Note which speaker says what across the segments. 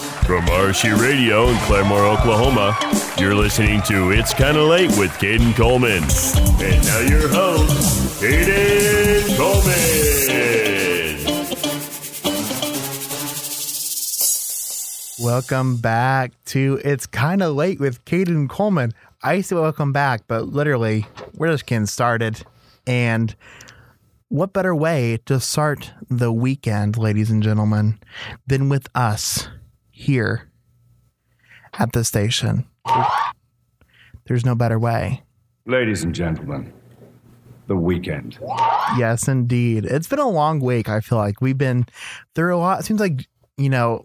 Speaker 1: From RC Radio in Claremore, Oklahoma, you're listening to It's Kinda Late with Caden Coleman. And now your host, Caden Coleman.
Speaker 2: Welcome back to It's Kinda Late with Caden Coleman. I say welcome back, but literally, we're just getting started. And what better way to start the weekend, ladies and gentlemen, than with us here at the station? There's no better way.
Speaker 3: Ladies and gentlemen, the weekend.
Speaker 2: Yes, indeed. It's been a long week. I feel like we've been through a lot. It seems like, you know,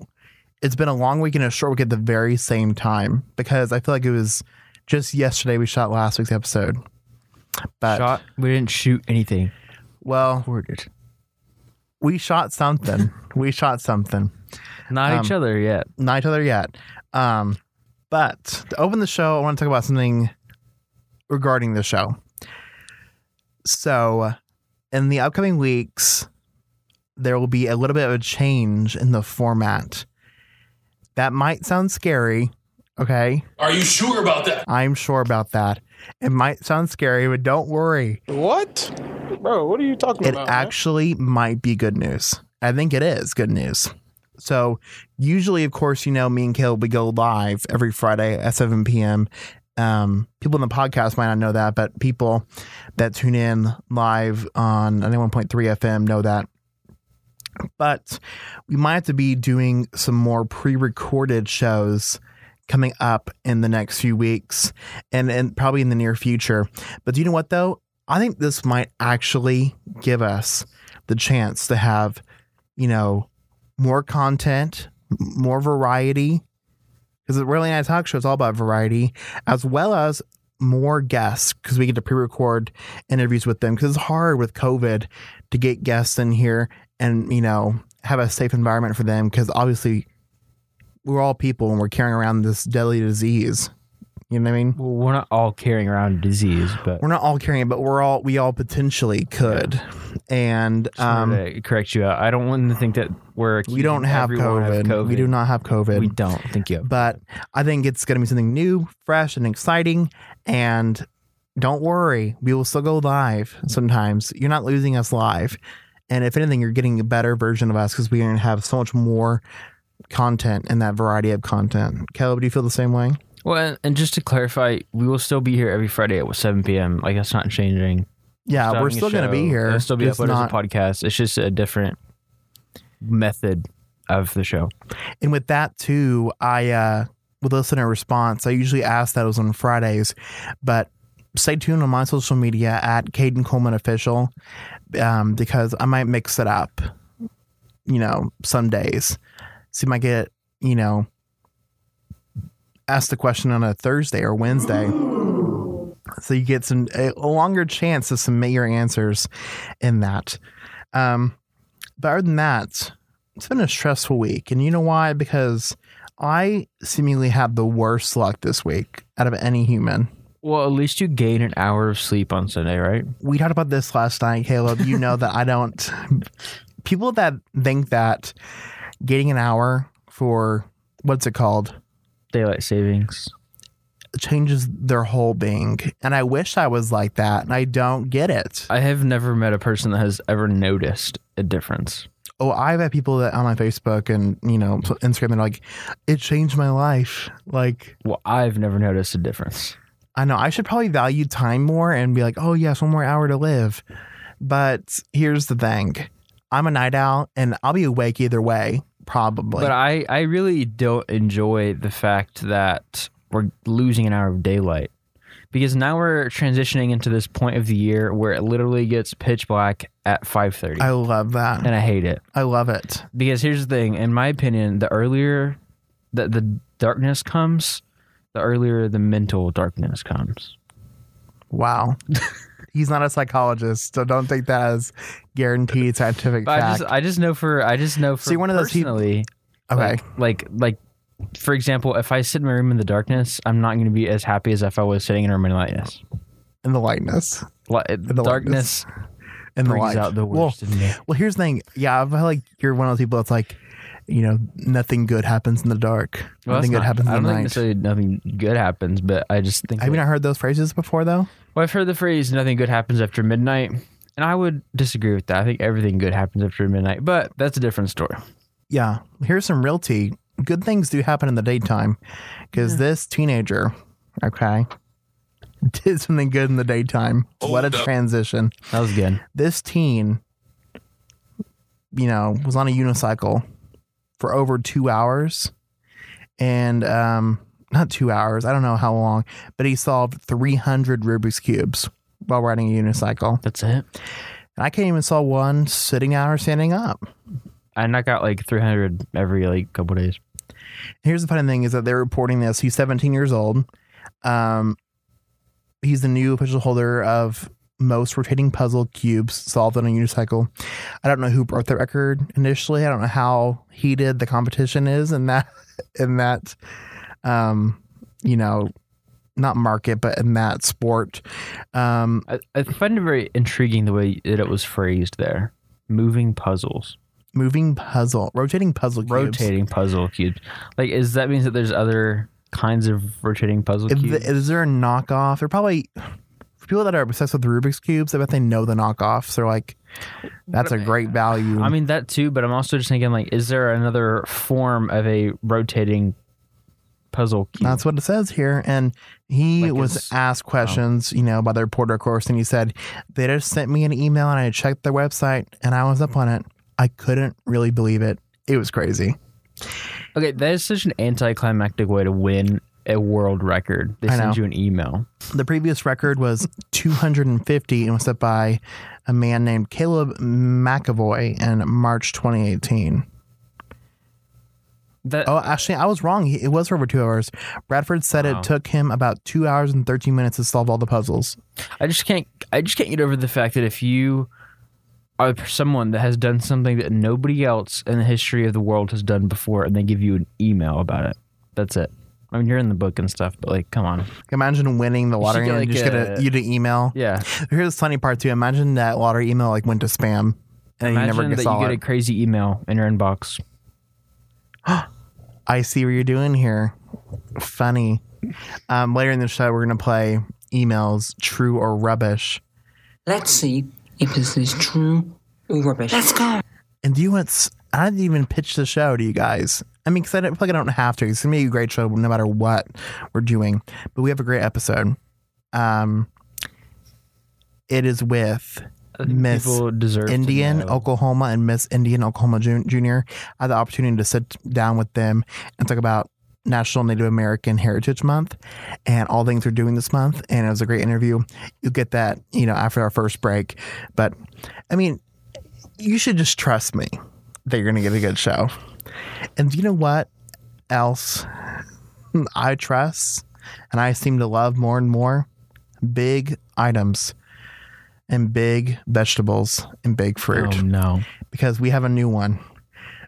Speaker 2: it's been a long week and a short week at the very same time because I feel like it was just yesterday we shot last week's episode. But
Speaker 4: Shot. We didn't shoot anything.
Speaker 2: well,
Speaker 4: Recorded.
Speaker 2: We shot something. we shot something.
Speaker 4: Not each
Speaker 2: Um,
Speaker 4: other yet.
Speaker 2: Not each other yet. Um, but to open the show, I want to talk about something regarding the show. So, in the upcoming weeks, there will be a little bit of a change in the format. That might sound scary. Okay.
Speaker 5: Are you sure about that?
Speaker 2: I'm sure about that. It might sound scary, but don't worry.
Speaker 6: What? Bro, what are you talking
Speaker 2: It
Speaker 6: about? It
Speaker 2: actually might be good news. I think it is good news. So, usually, of course, you know, me and Caleb, we go live every Friday at 7 p.m. Um, people in the podcast might not know that, but people that tune in live on 91.3 FM know that. But we might have to be doing some more pre recorded shows coming up in the next few weeks and, and probably in the near future. But do you know what, though? I think this might actually give us the chance to have, you know, more content, more variety. Because the Really Night Talk Show is all about variety, as well as more guests, because we get to pre record interviews with them. Because it's hard with COVID to get guests in here and, you know, have a safe environment for them. Because obviously, we're all people and we're carrying around this deadly disease. You know what I mean?
Speaker 4: Well, we're not all carrying around disease, but
Speaker 2: We're not all carrying it, but we're all we all potentially could. And um,
Speaker 4: to correct you. I don't want to think that we're.
Speaker 2: we don't have
Speaker 4: of
Speaker 2: COVID. We do not have COVID.
Speaker 4: We don't think you.
Speaker 2: But I think it's going to be something new, fresh, and exciting. And don't worry, we will still go live sometimes. You're not losing us live. And if anything, you're getting a better version of us because we're going to have so much more content and that variety of content. Caleb, do you feel the same way?
Speaker 4: Well, and- just to clarify, we will still be here every Friday at 7 p.m. Like that's not changing.
Speaker 2: Yeah, we're still going to be here.
Speaker 4: It'll still be uploaded
Speaker 2: not-
Speaker 4: as a podcast. It's just a different method of the show.
Speaker 2: And with that too, I uh with listener response, I usually ask that it was on Fridays, but stay tuned on my social media at Caden Coleman Official, um, because I might mix it up, you know, some days. So you might get, you know, ask the question on a Thursday or Wednesday. So you get some a longer chance to submit your answers in that. Um, but other than that, it's been a stressful week. And you know why? Because I seemingly had the worst luck this week out of any human.
Speaker 4: Well, at least you gain an hour of sleep on Sunday, right?
Speaker 2: We talked about this last night, Caleb. You know that I don't. People that think that getting an hour for what's it called
Speaker 4: Daylight savings.
Speaker 2: changes their whole being. And I wish I was like that. And I don't get it.
Speaker 4: I have never met a person that has ever noticed a difference.
Speaker 2: Oh, I've had people that on my Facebook and, you know, Instagram and like, it changed my life. Like,
Speaker 4: Well, I've never noticed a difference.
Speaker 2: I know I should probably value time more and be like, oh yes, one more hour to live. But here's the thing. I'm a night owl and I'll be awake either way, probably.
Speaker 4: But I, I really don't enjoy the fact that we're losing an hour of daylight because now we're transitioning into this point of the year where it literally gets pitch black at 5.30
Speaker 2: I love that.
Speaker 4: and I hate it
Speaker 2: I love it.
Speaker 4: because here's the thing in my opinion the earlier that the darkness comes the earlier the mental darkness comes
Speaker 2: Wow. He's not a psychologist, so don't take that as guaranteed scientific
Speaker 4: but I
Speaker 2: fact.
Speaker 4: just I just know for I just know for
Speaker 2: you're one of those people-
Speaker 4: personally
Speaker 2: okay.
Speaker 4: like, like like for example if I sit in my room in the darkness I'm not going to be as happy as if I was sitting in a room in the lightness
Speaker 2: in the lightness.
Speaker 4: Li-
Speaker 2: the
Speaker 4: darkness
Speaker 2: In the
Speaker 4: brings
Speaker 2: light.
Speaker 4: out the
Speaker 2: Well,
Speaker 4: in me.
Speaker 2: Well, here's the thing. Yeah, I feel like you're one of those people that's like, you know, nothing good happens in the dark.
Speaker 4: Well,
Speaker 2: nothing good
Speaker 4: not-
Speaker 2: happens
Speaker 4: I
Speaker 2: in
Speaker 4: don't
Speaker 2: the
Speaker 4: think
Speaker 2: night.
Speaker 4: necessarily nothing good happens, but I just think.
Speaker 2: Have you
Speaker 4: that-
Speaker 2: not heard those phrases before, though?
Speaker 4: well, I've heard the phrase "nothing good happens after midnight," and I would disagree with that. I think everything good happens after midnight, but that's a different story.
Speaker 2: Yeah. Here's some real tea. Good things do happen in the daytime because this teenager, okay, did something good in the daytime. Oh, what a transition.
Speaker 4: That was good.
Speaker 2: This teen, you know, was on a unicycle for over two hours and, um, not two hours, I don't know how long, but he solved 300 Rubik's Cubes while riding a unicycle.
Speaker 4: That's it.
Speaker 2: And I can't even solve one sitting down or standing up.
Speaker 4: I knock out like 300 every like couple days.
Speaker 2: Here's the funny thing is that they're reporting this. He's 17 years old. Um, he's the new official holder of most rotating puzzle cubes solved on a unicycle. I don't know who broke the record initially. I don't know how heated the competition is in that in that um, you know, not market, but in that sport. Um,
Speaker 4: I, I find it very intriguing the way that it was phrased there. Moving puzzles,
Speaker 2: moving puzzle, rotating puzzle cubes.
Speaker 4: rotating puzzle cubes. Like, is that means that there's other kinds of rotating puzzle
Speaker 2: Is,
Speaker 4: cubes?
Speaker 2: is there a knockoff? They're probably people that are obsessed with Rubik's cubes. I bet they know the knockoffs. They're like, that's a great value.
Speaker 4: I mean that too, but I'm also just thinking like, is there another form of a rotating puzzle cube?
Speaker 2: that's what it says here. And he
Speaker 4: Like
Speaker 2: was
Speaker 4: it's-
Speaker 2: asked oh. questions, you know, by the reporter, of course, and he said they just sent me an email and I checked their website and I was up on it. I couldn't really believe it. It was crazy.
Speaker 4: okay, that is such an anticlimactic way to win a world record. They
Speaker 2: I
Speaker 4: send
Speaker 2: know.
Speaker 4: you an email.
Speaker 2: The previous record was 250 and was set by a man named Caleb McAvoy in March 2018.
Speaker 4: That
Speaker 2: Oh, actually, I was wrong. It was for over two hours. Bradford said
Speaker 4: Wow.
Speaker 2: it took him about two hours and 13 minutes to solve all the puzzles.
Speaker 4: I just can't. I just can't get over the fact that if you are someone that has done something that nobody else in the history of the world has done before, and they give you an email about it, that's it. I mean, you're in the book and stuff, but like, come on.
Speaker 2: Imagine winning the
Speaker 4: should
Speaker 2: lottery
Speaker 4: get,
Speaker 2: and
Speaker 4: like,
Speaker 2: you just get a,
Speaker 4: a-
Speaker 2: you get an email.
Speaker 4: Yeah,
Speaker 2: Here's the funny part too. Imagine that lottery email like went to spam and you never get
Speaker 4: that you get a crazy email in your inbox.
Speaker 2: I see what you're doing here. Funny. Um, later in the show, we're gonna play emails, true or rubbish.
Speaker 5: Let's see if this is true or rubbish. Let's go.
Speaker 2: And do you want? I didn't even pitch the show to you guys. I mean, because I don't feel like I don't have to. It's gonna be a great show no matter what we're doing. But we have a great episode. Um, it is with Miss
Speaker 4: people deserve to
Speaker 2: Indian. Oklahoma and Miss Indian Oklahoma Junior. I had the opportunity to sit down with them and talk about National Native American Heritage Month and all things we're doing this month. And it was a great interview. You'll get that, you know, after our first break. But I mean, you should just trust me that you're going to get a good show. And do you know what else I trust and I seem to love more and more? Big items and big vegetables and big fruit
Speaker 4: Oh no!
Speaker 2: because we have a new one.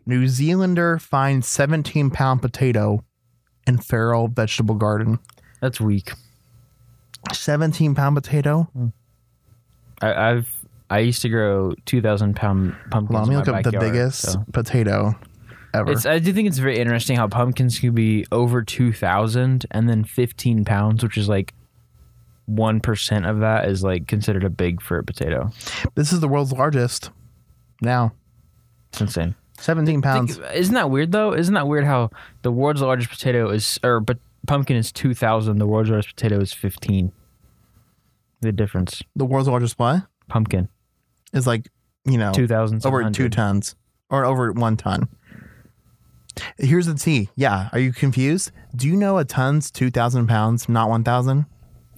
Speaker 2: New Zealander finds 17 pound potato in feral vegetable garden.
Speaker 4: That's weak.
Speaker 2: 17 pound potato?
Speaker 4: I, I've I used to grow two thousand pound pumpkins.
Speaker 2: Let me look up the biggest
Speaker 4: so.
Speaker 2: potato ever.
Speaker 4: It's, I do think it's very interesting how pumpkins can be over 2,000 and then 15 pounds, which is like 1% of that is like considered a big fruit potato.
Speaker 2: this is the world's largest now.
Speaker 4: It's insane.
Speaker 2: 17 pounds.
Speaker 4: Think- isn't that weird though? Isn't that weird how the world's largest potato is, or but pumpkin is 2,000, the world's largest potato is 15. The difference.
Speaker 2: the world's largest what?
Speaker 4: Pumpkin,
Speaker 2: Is like, you know,
Speaker 4: 2,000.
Speaker 2: over two tons or over one ton. Here's the T. Yeah. Are you confused? Do you know a ton's 2,000 pounds, not 1,000?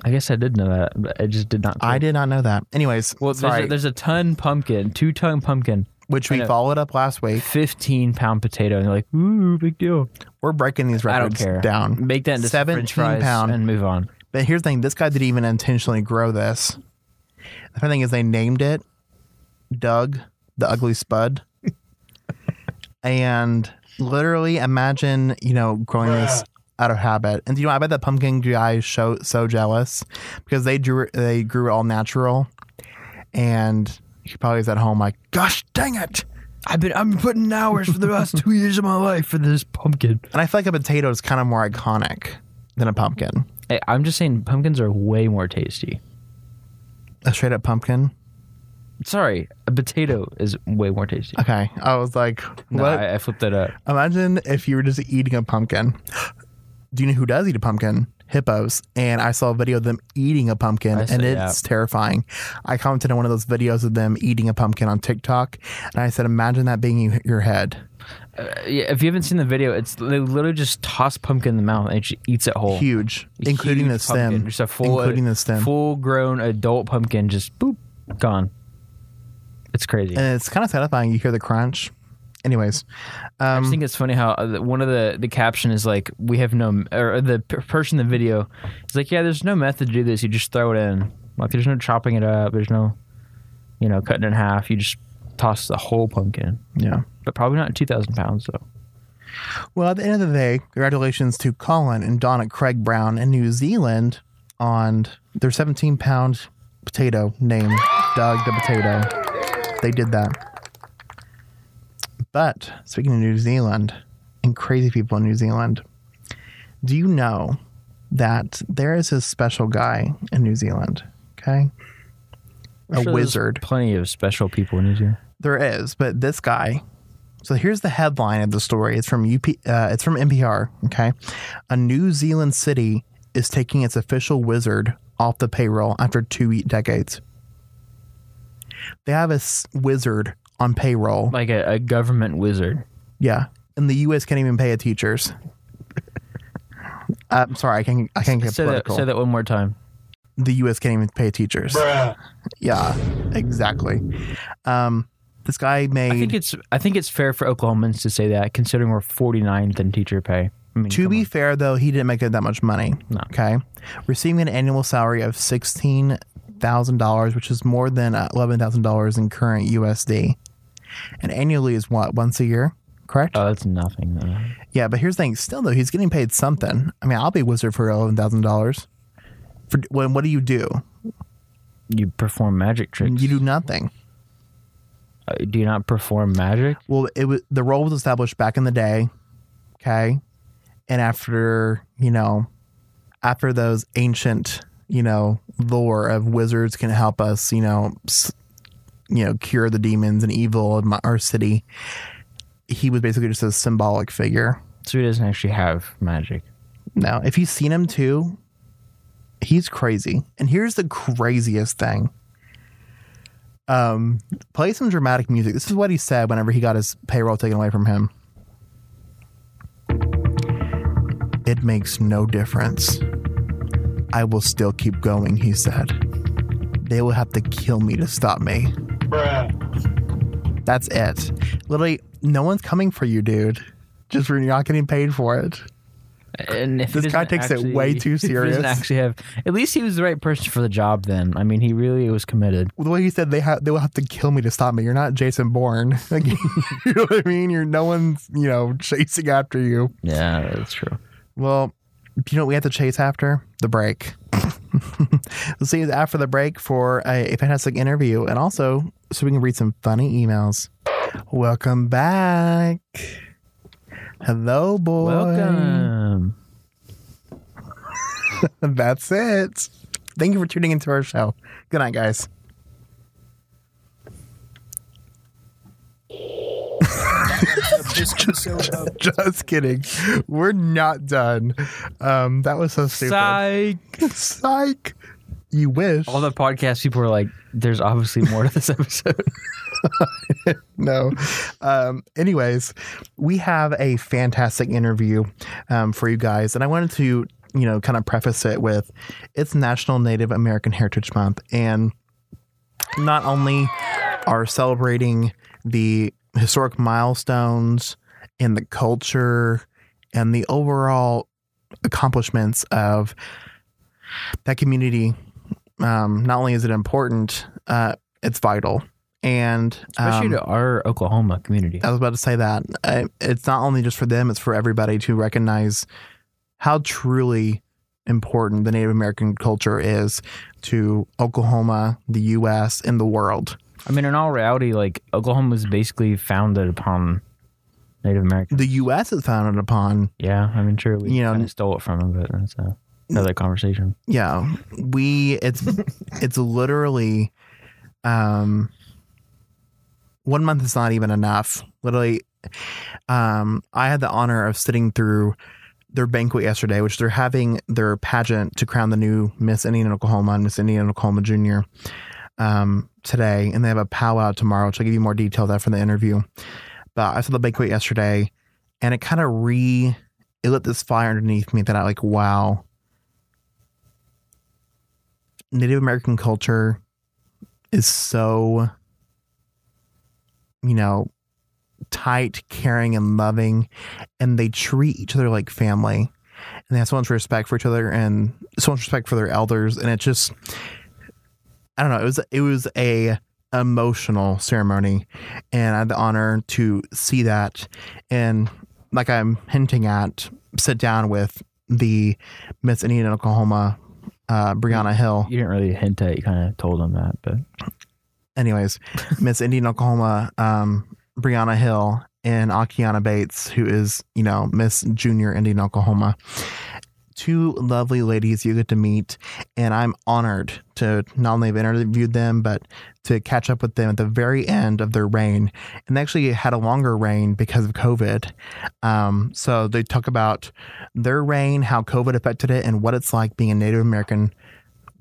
Speaker 4: I guess I did know that, but I just did not.
Speaker 2: I did not know that. Anyways,
Speaker 4: Well, there's
Speaker 2: sorry,
Speaker 4: a, there's a ton pumpkin, two ton pumpkin,
Speaker 2: which we followed up last week.
Speaker 4: 15 pound potato, and you're like, ooh, big deal.
Speaker 2: We're breaking these
Speaker 4: I
Speaker 2: records
Speaker 4: don't care.
Speaker 2: down.
Speaker 4: Make that into
Speaker 2: 17
Speaker 4: French fries
Speaker 2: pound.
Speaker 4: and move on.
Speaker 2: But here's the thing: this guy didn't even intentionally grow this. The funny thing is, they named it Doug the Ugly Spud, and literally imagine you know growing this out of habit. And you know, I bet that pumpkin guy is so so jealous because they drew they grew it all natural, and he probably is at home like, "Gosh, dang it,
Speaker 4: I've been I'm putting hours for the last two years of my life for this pumpkin.
Speaker 2: And I feel like a potato is kind of more iconic than a pumpkin.
Speaker 4: Hey, I'm just saying pumpkins are way more tasty.
Speaker 2: A straight up pumpkin.
Speaker 4: Sorry, a potato is way more tasty.
Speaker 2: Okay. I was like,
Speaker 4: No,
Speaker 2: what?
Speaker 4: I, I flipped that up.
Speaker 2: Imagine if you were just eating a pumpkin. Do you know who does eat a pumpkin? Hippos. And I saw a video of them eating a pumpkin,
Speaker 4: I
Speaker 2: and
Speaker 4: saw-
Speaker 2: it's
Speaker 4: yeah.
Speaker 2: terrifying. I commented on one of those videos of them eating a pumpkin on TikTok, and I said, imagine that being in your head.
Speaker 4: Uh, yeah, if you haven't seen the video, it's they literally just toss pumpkin in the mouth and it just eats it whole.
Speaker 2: Huge,
Speaker 4: A
Speaker 2: including
Speaker 4: huge
Speaker 2: the stem.
Speaker 4: pumpkin, Just a full,
Speaker 2: including the stem.
Speaker 4: full grown adult pumpkin, just boop, gone. It's crazy.
Speaker 2: and it's kind of satisfying. You hear the crunch. Anyways,
Speaker 4: I
Speaker 2: um,
Speaker 4: just think it's funny how uh, one of the the caption is like, "We have no," or the person in the video is like, "Yeah, there's no method to do this. You just throw it in. Like, there's no chopping it up. There's no, you know, cutting it in half. You just toss the whole pumpkin.
Speaker 2: yeah.
Speaker 4: But probably not two thousand pounds though.
Speaker 2: Well, at the end of the day, congratulations to Colin and Donna Craig Brown in New Zealand on their 17 pound potato named Doug the Potato. They did that. But speaking of New Zealand and crazy people in New Zealand, do you know that there is a special guy in New Zealand? Okay.
Speaker 4: I'm
Speaker 2: A
Speaker 4: sure
Speaker 2: wizard.
Speaker 4: Plenty of special people in New Zealand.
Speaker 2: There is, but this guy. So here's the headline of the story. It's from UP. Uh, it's from NPR. Okay, a New Zealand city is taking its official wizard off the payroll after two decades. They have a s- wizard on payroll.
Speaker 4: Like a, a government wizard.
Speaker 2: Yeah, and the U.S. can't even pay a teachers. I'm sorry, I can't. I can't get
Speaker 4: Say that,
Speaker 2: political.
Speaker 4: say that one more time.
Speaker 2: The U.S. can't even pay teachers. Yeah, exactly. Um, this guy made.
Speaker 4: I think it's I think it's fair for Oklahomans to say that, considering we're 49th in teacher pay. I mean,
Speaker 2: To
Speaker 4: come
Speaker 2: be
Speaker 4: on.
Speaker 2: fair, though, he didn't make it that much money.
Speaker 4: No.
Speaker 2: Okay. Receiving an annual salary of $16,000, which is more than uh, $11,000 in current USD. And annually is what? Once a year? Correct?
Speaker 4: oh, that's nothing. Though.
Speaker 2: yeah, but here's the thing. Still, though, he's getting paid something. I mean, I'll be a wizard for $11,000. For when, what do you do?
Speaker 4: You perform magic tricks.
Speaker 2: You do nothing.
Speaker 4: Uh, do you not perform magic?
Speaker 2: Well, it was the role was established back in the day, okay, and after you know, after those ancient you know lore of wizards can help us, you know, s- you know, cure the demons and evil in my, our city. He was basically just a symbolic figure.
Speaker 4: So he doesn't actually have magic.
Speaker 2: Now, if you've seen him too, he's crazy. And here's the craziest thing. Um, play some dramatic music. This is what he said whenever he got his payroll taken away from him. It makes no difference. I will still keep going, he said. They will have to kill me to stop me. That's it. Literally, no one's coming for you, dude. Just for not getting paid for it.
Speaker 4: And if
Speaker 2: This guy takes it way too serious.
Speaker 4: doesn't actually have. At least he was the right person for the job. Then I mean, he really was committed.
Speaker 2: the way he said they have they will have to kill me to stop me. You're not Jason Bourne. Like, you know what I mean? You're no one's you know chasing after you.
Speaker 4: Yeah, that's true.
Speaker 2: Well, you know what we have to chase after? The break. we'll see you after the break for a, a fantastic interview, and also so we can read some funny emails. Welcome back. Hello, boy.
Speaker 4: Welcome.
Speaker 2: That's it. Thank you for tuning into our show. Good night, guys. Just kidding. We're not done. Um, that was so stupid.
Speaker 4: Psych.
Speaker 2: Psych. You wish.
Speaker 4: All the podcast people are like, "There's obviously more to this episode."
Speaker 2: no. Um, anyways, we have a fantastic interview um, for you guys, and I wanted to, you know, kind of preface it with it's National Native American Heritage Month, and not only are celebrating the historic milestones in the culture and the overall accomplishments of that community. Um, not only is it important, uh, it's vital. And
Speaker 4: Especially
Speaker 2: um,
Speaker 4: to our Oklahoma community.
Speaker 2: I was about to say that I, it's not only just for them; it's for everybody to recognize how truly important the Native American culture is to Oklahoma, the U.S., and the world.
Speaker 4: I mean, in all reality, like Oklahoma was basically founded upon Native Americans.
Speaker 2: The U.S. is founded upon
Speaker 4: Yeah, I mean, sure, we
Speaker 2: You know,
Speaker 4: stole it from them, but that's a, another conversation.
Speaker 2: yeah we it's it's literally um one month is not even enough literally um i had the honor of sitting through their banquet yesterday which they're having their pageant to crown the new miss indian oklahoma and miss indian oklahoma junior um today and they have a powwow tomorrow which i'll give you more details after the interview. But i saw the banquet yesterday and it kind of re it lit this fire underneath me that i like wow. Native American culture is so, you know, tight, caring, and loving, and they treat each other like family, and they have so much respect for each other and so much respect for their elders, and it just, I don't know, it was it was a emotional ceremony, and I had the honor to see that, and like I'm hinting at, sit down with the Miss Indian Oklahoma uh, Brianna Hill.
Speaker 4: You didn't really hint at. You kind of told them that, but
Speaker 2: Anyways, Miss Indian Oklahoma, um, Brianna Hill and Akiana Bates, who is, you know, Miss Junior Indian Oklahoma. Two lovely ladies you get to meet, and I'm honored to not only have interviewed them, but to catch up with them at the very end of their reign. And they actually had a longer reign because of COVID. Um, so they talk about their reign, how COVID affected it, and what it's like being a Native American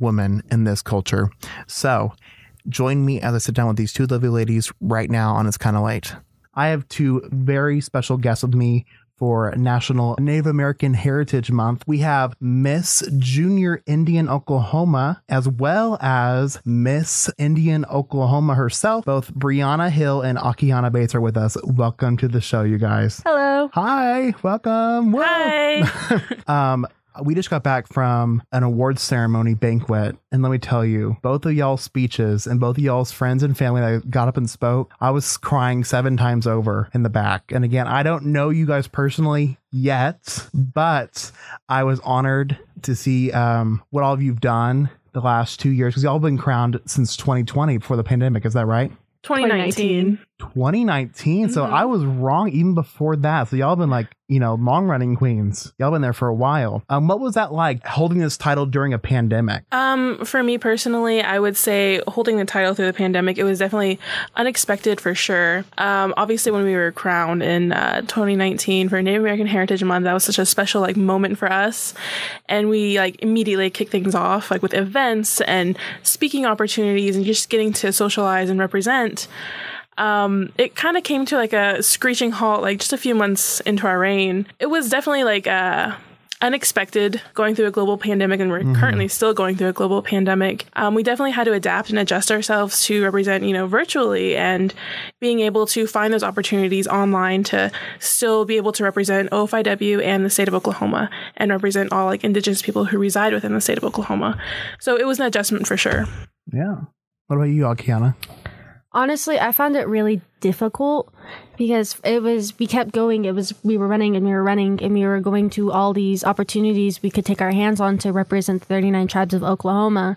Speaker 2: woman in this culture. So join me as I sit down with these two lovely ladies right now on It's Kind of Late. I have two very special guests with me for National Native American Heritage Month. We have Miss Junior Indian Oklahoma as well as Miss Indian Oklahoma herself. Both Brianna Hill and Akiana Bates are with us. Welcome to the show, you guys.
Speaker 7: Hello.
Speaker 2: Hi, welcome. Whoa.
Speaker 7: Hi.
Speaker 2: Um, we just got back from an awards ceremony banquet, and let me tell you, both of y'all's speeches and both of y'all's friends and family that got up and spoke, I was crying seven times over in the back. And again, I don't know you guys personally yet, but I was honored to see um, what all of you've done the last two years because y'all been crowned since 2020 before the pandemic. Is that right?
Speaker 7: 2019.
Speaker 2: 2019. So I was wrong even before that. So y'all been like, you know, long running queens. Y'all been there for a while. Um, what was that like holding this title during a pandemic?
Speaker 7: Um, for me personally, I would say holding the title through the pandemic, it was definitely unexpected for sure. Um, obviously when we were crowned in uh, 2019 for Native American Heritage Month, that was such a special like moment for us, and we like immediately kicked things off like with events and speaking opportunities and just getting to socialize and represent. Um, it kind of came to like a screeching halt, like just a few months into our reign. It was definitely like uh, unexpected going through a global pandemic, and we're currently still going through a global pandemic. Um, we definitely had to adapt and adjust ourselves to represent, you know, virtually and being able to find those opportunities online to still be able to represent OFIW and the state of Oklahoma and represent all like indigenous people who reside within the state of Oklahoma. So it was an adjustment for sure.
Speaker 2: Yeah. What about you, Akiana?
Speaker 8: Honestly i found it really difficult because it was we kept going. It was we were running and we were running and we were going to all these opportunities we could take our hands on to represent the 39 tribes of oklahoma.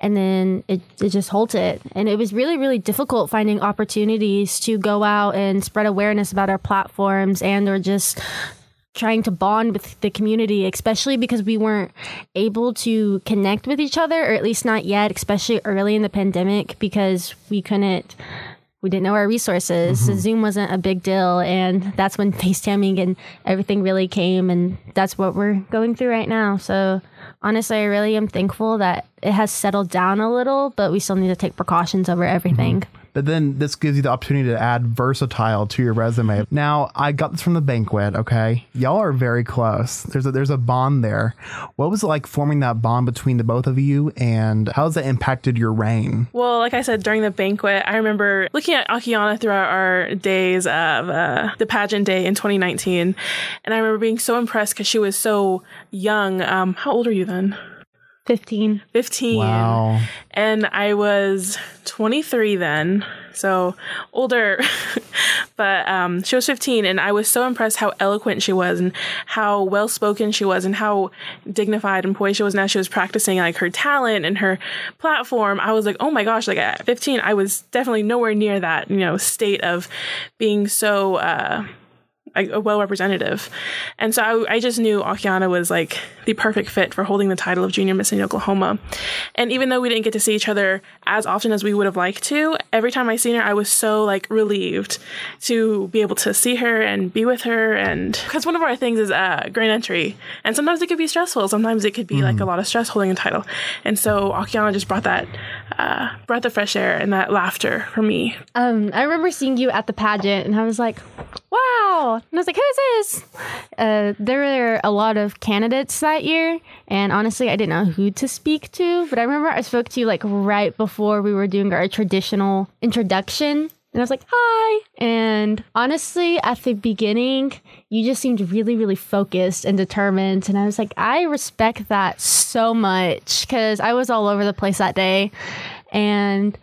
Speaker 8: And then it, it just halted. And it was really really difficult finding opportunities to go out and spread awareness about our platforms and or just trying to bond with the community, especially because we weren't able to connect with each other, or at least not yet, especially early in the pandemic, because we couldn't. We didn't know our resources. So mm-hmm. Zoom wasn't a big deal. And that's when FaceTiming and everything really came. And that's what we're going through right now. So honestly, I really am thankful that it has settled down a little, but we still need to take precautions over everything. Mm-hmm.
Speaker 2: But then this gives you the opportunity to add versatile to your resume. Now, I got this from the banquet, okay? Y'all are very close. There's a there's a bond there. What was it like forming that bond between the both of you and how has that impacted your reign?
Speaker 7: Well, like I said, during the banquet, I remember looking at Akiana throughout our days of uh, the pageant day in 2019. And I remember being so impressed because she was so young. Um, how old are you then?
Speaker 8: 15.
Speaker 7: 15.
Speaker 2: Wow.
Speaker 7: And I was 23 then. so older, but um, she was 15, and I was so impressed how eloquent she was, and how well spoken she was, and how dignified and poised she was. Now she was practicing like her talent and her platform. I was like, oh my gosh! Like at 15, I was definitely nowhere near that, you know, state of being so. Uh, a well representative. And so I, I, just knew Akiana was like the perfect fit for holding the title of Junior Miss in Oklahoma. And even though we didn't get to see each other as often as we would have liked to, every time I seen her, I was so like relieved to be able to see her and be with her. And because one of our things is uh, grand entry, and sometimes it could be stressful. Sometimes it could be mm. like a lot of stress holding a title. And so Akiana just brought that uh, breath of fresh air and that laughter for me.
Speaker 8: Um, I remember seeing you at the pageant, and I was like, wow and I was like, who's this? Uh, there were a lot of candidates that year. And honestly, I didn't know who to speak to. But I remember I spoke to you like right before we were doing our traditional introduction. And I was like, hi. And honestly, at the beginning, you just seemed really, really focused and determined. And I was like, I respect that so much because I was all over the place that day. And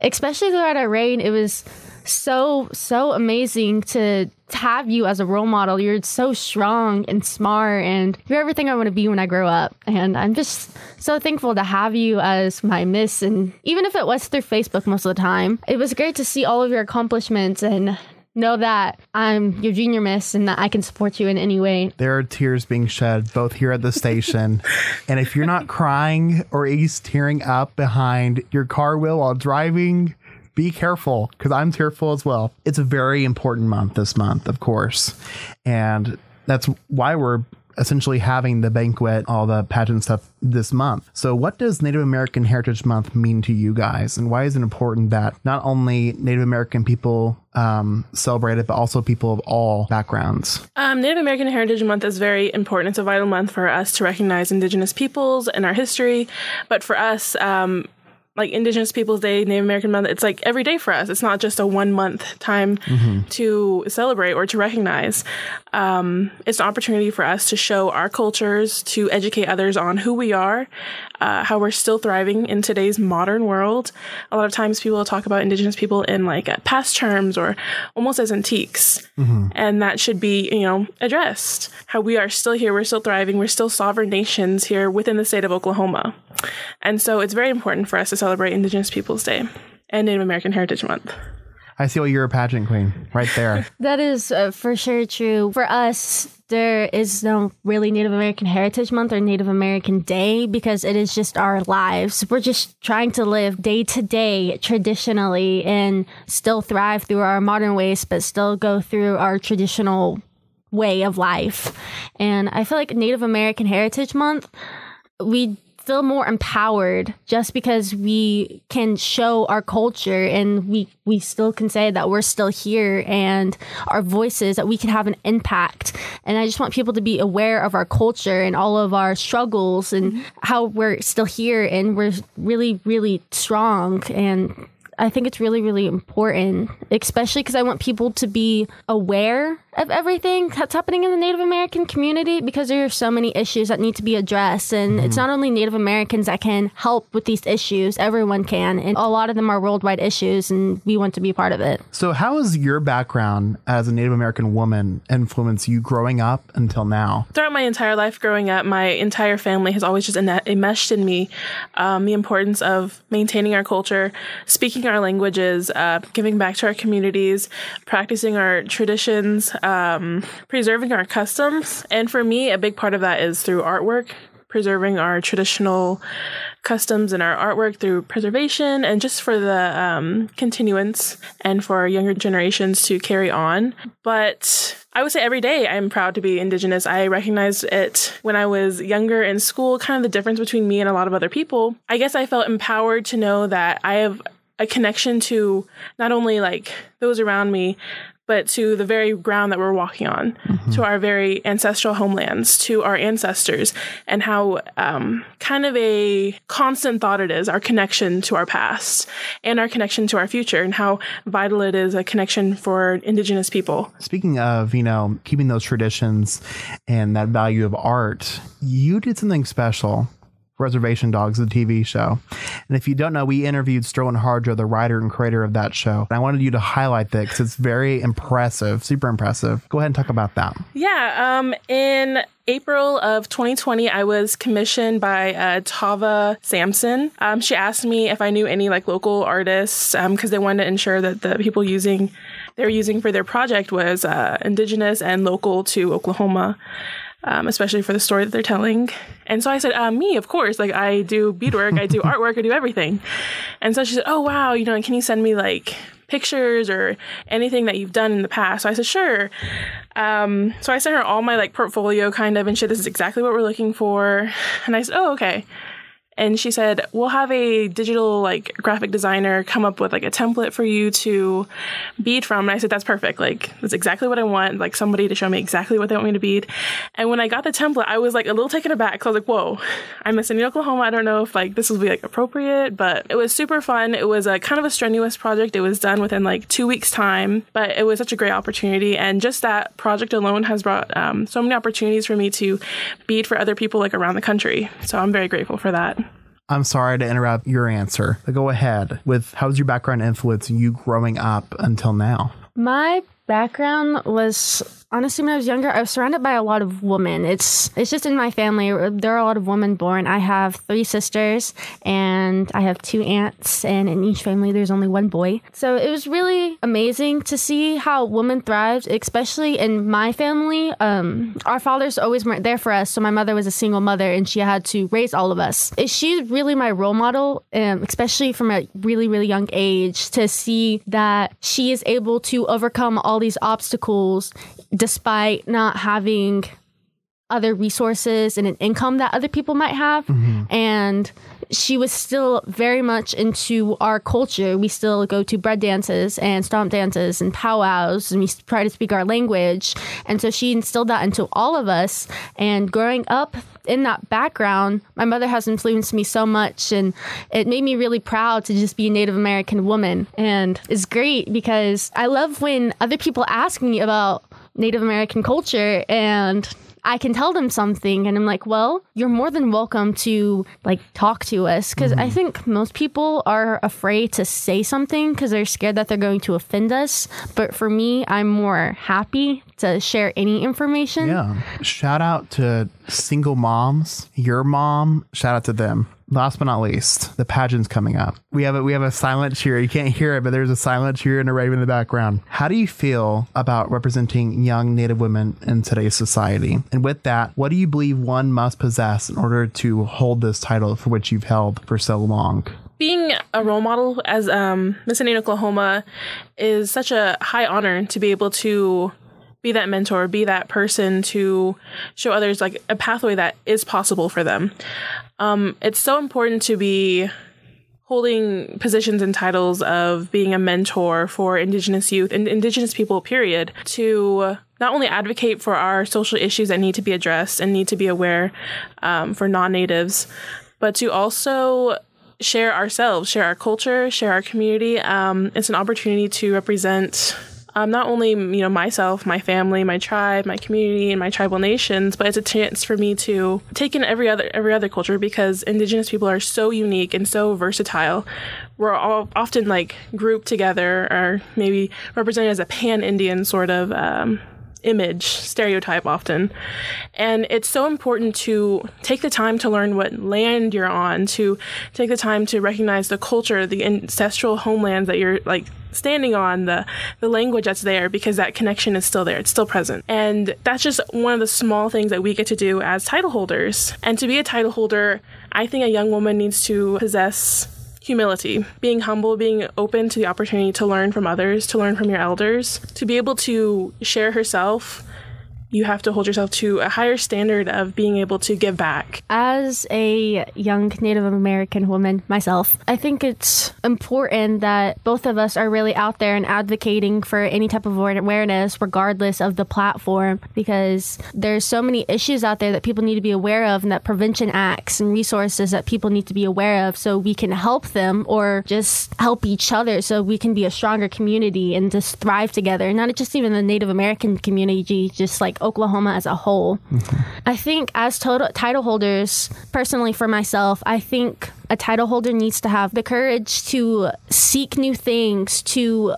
Speaker 8: especially throughout our reign, it was so so amazing to have you as a role model. You're so strong and smart, and you're everything I want to be when I grow up. And I'm just so thankful to have you as my miss. And even if it was through Facebook most of the time, it was great to see all of your accomplishments and know that I'm your junior miss and that I can support you in any way.
Speaker 2: There are tears being shed both here at the station. and if you're not crying or at least tearing up behind your car wheel while driving, be careful because I'm tearful as well. It's a very important month this month, of course. And that's why we're essentially having the banquet, all the pageant stuff this month. So, what does Native American Heritage Month mean to you guys? And why is it important that not only Native American people um, celebrate it, but also people of all backgrounds?
Speaker 7: Um, Native American Heritage Month is very important. It's a vital month for us to recognize Indigenous peoples and our history. But for us, um, like Indigenous Peoples Day, Native American Month, it's like every day for us. It's not just a one month time mm-hmm. to celebrate or to recognize. Um, it's an opportunity for us to show our cultures, to educate others on who we are, uh, how we're still thriving in today's modern world. A lot of times people talk about Indigenous people in like uh, past terms or almost as antiques. Mm-hmm. And that should be, you know, addressed. How we are still here, we're still thriving, we're still sovereign nations here within the state of Oklahoma. And so it's very important for us to celebrate Indigenous Peoples Day and Native American Heritage Month.
Speaker 2: I see why you're a pageant queen right there.
Speaker 8: that is uh, for sure true. For us, there is no really Native American Heritage Month or Native American Day because it is just our lives. We're just trying to live day to day traditionally and still thrive through our modern ways, but still go through our traditional way of life. And I feel like Native American Heritage Month, we feel more empowered just because we can show our culture and we we still can say that we're still here and our voices that we can have an impact and i just want people to be aware of our culture and all of our struggles and mm-hmm. how we're still here and we're really really strong and I think it's really, really important, especially because I want people to be aware of everything that's happening in the Native American community because there are so many issues that need to be addressed. And mm-hmm. it's not only Native Americans that can help with these issues, everyone can. And a lot of them are worldwide issues, and we want to be part of it.
Speaker 2: So, how has your background as a Native American woman influenced you growing up until now?
Speaker 7: Throughout my entire life growing up, my entire family has always just enmeshed in me um, the importance of maintaining our culture, speaking our languages, uh, giving back to our communities, practicing our traditions um, preserving our customs. And for me, a big part of that is through artwork, preserving our traditional customs and our artwork through preservation and just for the um, continuance and for younger generations to carry on. But I would say every day I'm proud to be Indigenous. I recognized it when I was younger in school, kind of the difference between me and a lot of other people. I guess I felt empowered to know that I have a connection to not only like those around me, but to the very ground that we're walking on, mm-hmm. to our very ancestral homelands, to our ancestors, and how um, kind of a constant thought it is our connection to our past and our connection to our future, and how vital it is a connection for Indigenous people.
Speaker 2: Speaking of, you know, keeping those traditions and that value of art, you did something special Reservation Dogs, the TV show. And if you don't know, we interviewed Sterling Harjo, the writer and creator of that show. And I wanted you to highlight that because it's very impressive, super impressive. Go ahead and talk about that.
Speaker 7: Yeah, um, in April of 2020, I was commissioned by uh, Tava Sampson. Um, she asked me if I knew any like local artists because they wanted to ensure that the people using they were using for their project was uh, indigenous and local to Oklahoma. Um, especially for the story that they're telling. And so I said, uh, me, of course. Like I do beadwork, I do artwork, I do everything. And so she said, oh wow, you know, can you send me like pictures or anything that you've done in the past? So I said, sure. Um, so I sent her all my like portfolio kind of and shit. This is exactly what we're looking for. And I said, oh okay and she said we'll have a digital like graphic designer come up with like a template for you to bead from. And i said that's perfect. Like that's exactly what i want. Like somebody to show me exactly what they want me to bead. And when i got the template i was like a little taken aback because i was like whoa i'm in oklahoma. I don't know if like this will be like appropriate. But it was super fun. It was a kind of a strenuous project. It was done within like two weeks time but it was such a great opportunity. And just that project alone has brought um, so many opportunities for me to bead for other people like around the country. So i'm very grateful for that
Speaker 2: I'm sorry to interrupt your answer. But go ahead with how's your background influence you growing up until now?
Speaker 8: My background was honestly when I was younger, I was surrounded by a lot of women. It's it's just in my family. There are a lot of women born. I have three sisters and I have two aunts, and in each family there's only one boy. So it was really amazing to see how women thrived, especially in my family. Um, our fathers always weren't there for us, so my mother was a single mother and she had to raise all of us. She's really my role model, um, especially from a really really young age, to see that she is able to overcome all these obstacles despite not having other resources and an income that other people might have. Mm-hmm. And she was still very much into our culture. We still go to bread dances and stomp dances and powwows, and we try to speak our language. And so she instilled that into all of us. And growing up in that background, my mother has influenced me so much, and it made me really proud to just be a Native American woman. And it's great because I love when other people ask me about Native American culture and I can tell them something and I'm like, well, you're more than welcome to like talk to us because mm-hmm. I think most people are afraid to say something because they're scared that they're going to offend us. But for me, I'm more happy to share any information.
Speaker 2: Yeah. Shout out to single moms, your mom, shout out to them last but not least, the pageant's coming up. We have a, we have a silent cheer. You can't hear it, but there's a silent cheer and a rave in the background. How do you feel about representing young Native women in today's society? And with that, what do you believe one must possess in order to hold this title for which you've held for so long?
Speaker 7: being a role model as um, Miss Indian Oklahoma is such a high honor to be able to be that mentor, be that person to show others like a pathway that is possible for them. Um, it's so important to be holding positions and titles of being a mentor for Indigenous youth and Indigenous people, period, to not only advocate for our social issues that need to be addressed and need to be aware um, for non natives, but to also share ourselves, share our culture, share our community. Um, it's an opportunity to represent um, not only you know myself, my family, my tribe, my community, and my tribal nations, but it's a chance for me to take in every other every other culture because Indigenous people are so unique and so versatile. We're all often like grouped together or maybe represented as a pan Indian sort of um, image stereotype often. And it's so important to take the time to learn what land you're on to take the time to recognize the culture the ancestral homelands that you're like standing on the the language that's there because that connection is still there. It's still present. And that's just one of the small things that we get to do as title holders. And to be a title holder i think a young woman needs to possess humility, being humble, being open to the opportunity to learn from others, to learn from your elders, to be able to share herself you have to hold yourself to a higher standard of being able to give back.
Speaker 8: As a young Native American woman myself, I think it's important that both of us are really out there and advocating for any type of awareness, regardless of the platform, because there's so many issues out there that people need to be aware of, and that prevention acts and resources that people need to be aware of so we can help them or just help each other so we can be a stronger community and just thrive together. Not just even the Native American community, just like Oklahoma as a whole. Mm-hmm. I think as to- title holders, personally for myself, I think a title holder needs to have the courage to seek new things, to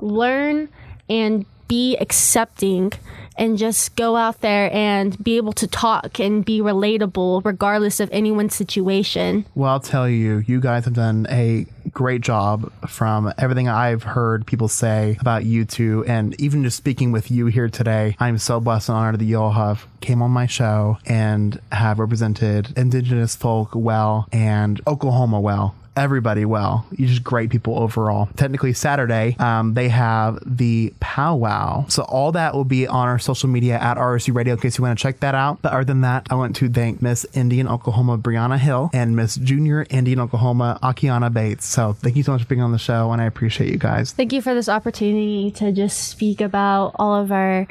Speaker 8: learn and be accepting and just go out there and be able to talk and be relatable regardless of anyone's situation.
Speaker 2: Well, I'll tell you, you guys have done a great job from everything I've heard people say about you two. And even just speaking with you here today, I'm so blessed and honored that you all have came on my show and have represented Indigenous folk well and Oklahoma well everybody well. You're just great people overall. Technically, Saturday, um, they have the powwow. So all that will be on our social media at RSU Radio in case you want to check that out. But other than that, I want to thank Miss Indian Oklahoma Brianna Hill and Miss Junior Indian Oklahoma Akiana Bates. So thank you so much for being on the show, and I appreciate you guys.
Speaker 8: Thank you for this opportunity to just speak about all of our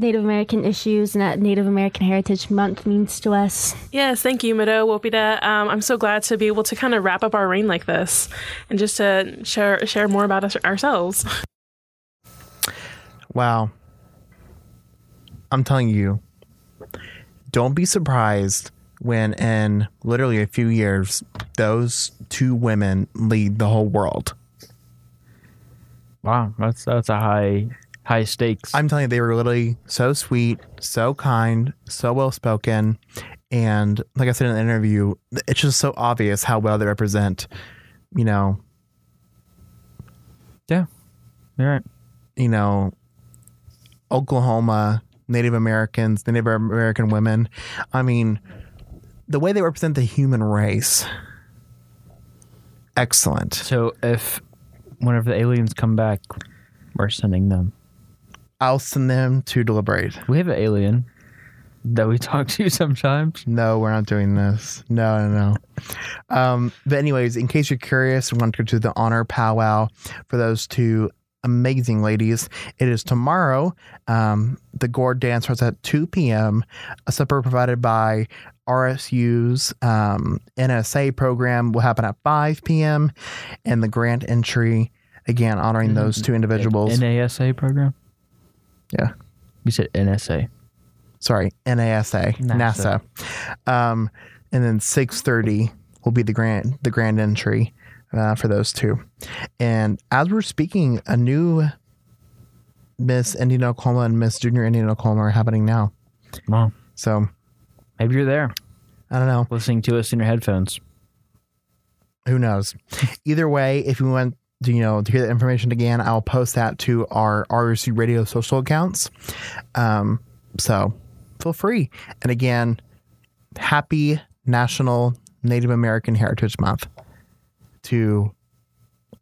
Speaker 8: Native American issues and that Native American Heritage Month means to us.
Speaker 7: Yes, thank you, Mido Wopita. Um, I'm so glad to be able to kind of wrap up our reign like this and just to share share more about us ourselves.
Speaker 2: Wow. I'm telling you, don't be surprised when in literally a few years, those two women lead the whole world.
Speaker 4: Wow, that's that's a high high stakes.
Speaker 2: I'm telling you, they were literally so sweet, so kind, so well spoken. And like I said in the interview, it's just so obvious how well they represent, you know,
Speaker 4: yeah, you're right.
Speaker 2: you know, Oklahoma, Native Americans, Native American women. I mean, the way they represent the human race. Excellent.
Speaker 4: So if whenever the aliens come back, we're sending them.
Speaker 2: I'll send them to deliberate.
Speaker 4: We have an alien that we talk to sometimes.
Speaker 2: No, we're not doing this. No, no, no. Um, but anyways, in case you're curious, we want to go to the honor powwow for those two amazing ladies. It is tomorrow. Um, the gourd dance starts at 2 p.m. A supper provided by RSU's um, NSA program will happen at 5 p.m. And the grand entry, again, honoring those two individuals.
Speaker 4: NASA program.
Speaker 2: Yeah.
Speaker 4: You said NSA.
Speaker 2: sorry, NASA, NASA.
Speaker 4: NASA.
Speaker 2: Um, and then six thirty will be the grand the grand entry uh, for those two. And as we're speaking, a new Miss Indian Oklahoma and Miss Junior Indian Oklahoma are happening now.
Speaker 4: Wow.
Speaker 2: So
Speaker 4: Maybe you're there
Speaker 2: I don't know.
Speaker 4: listening to us in your headphones.
Speaker 2: Who knows? Either way, if you want you know, to hear the information again, I'll post that to our RSU Radio social accounts. Um, so feel free. And again, happy National Native American Heritage Month to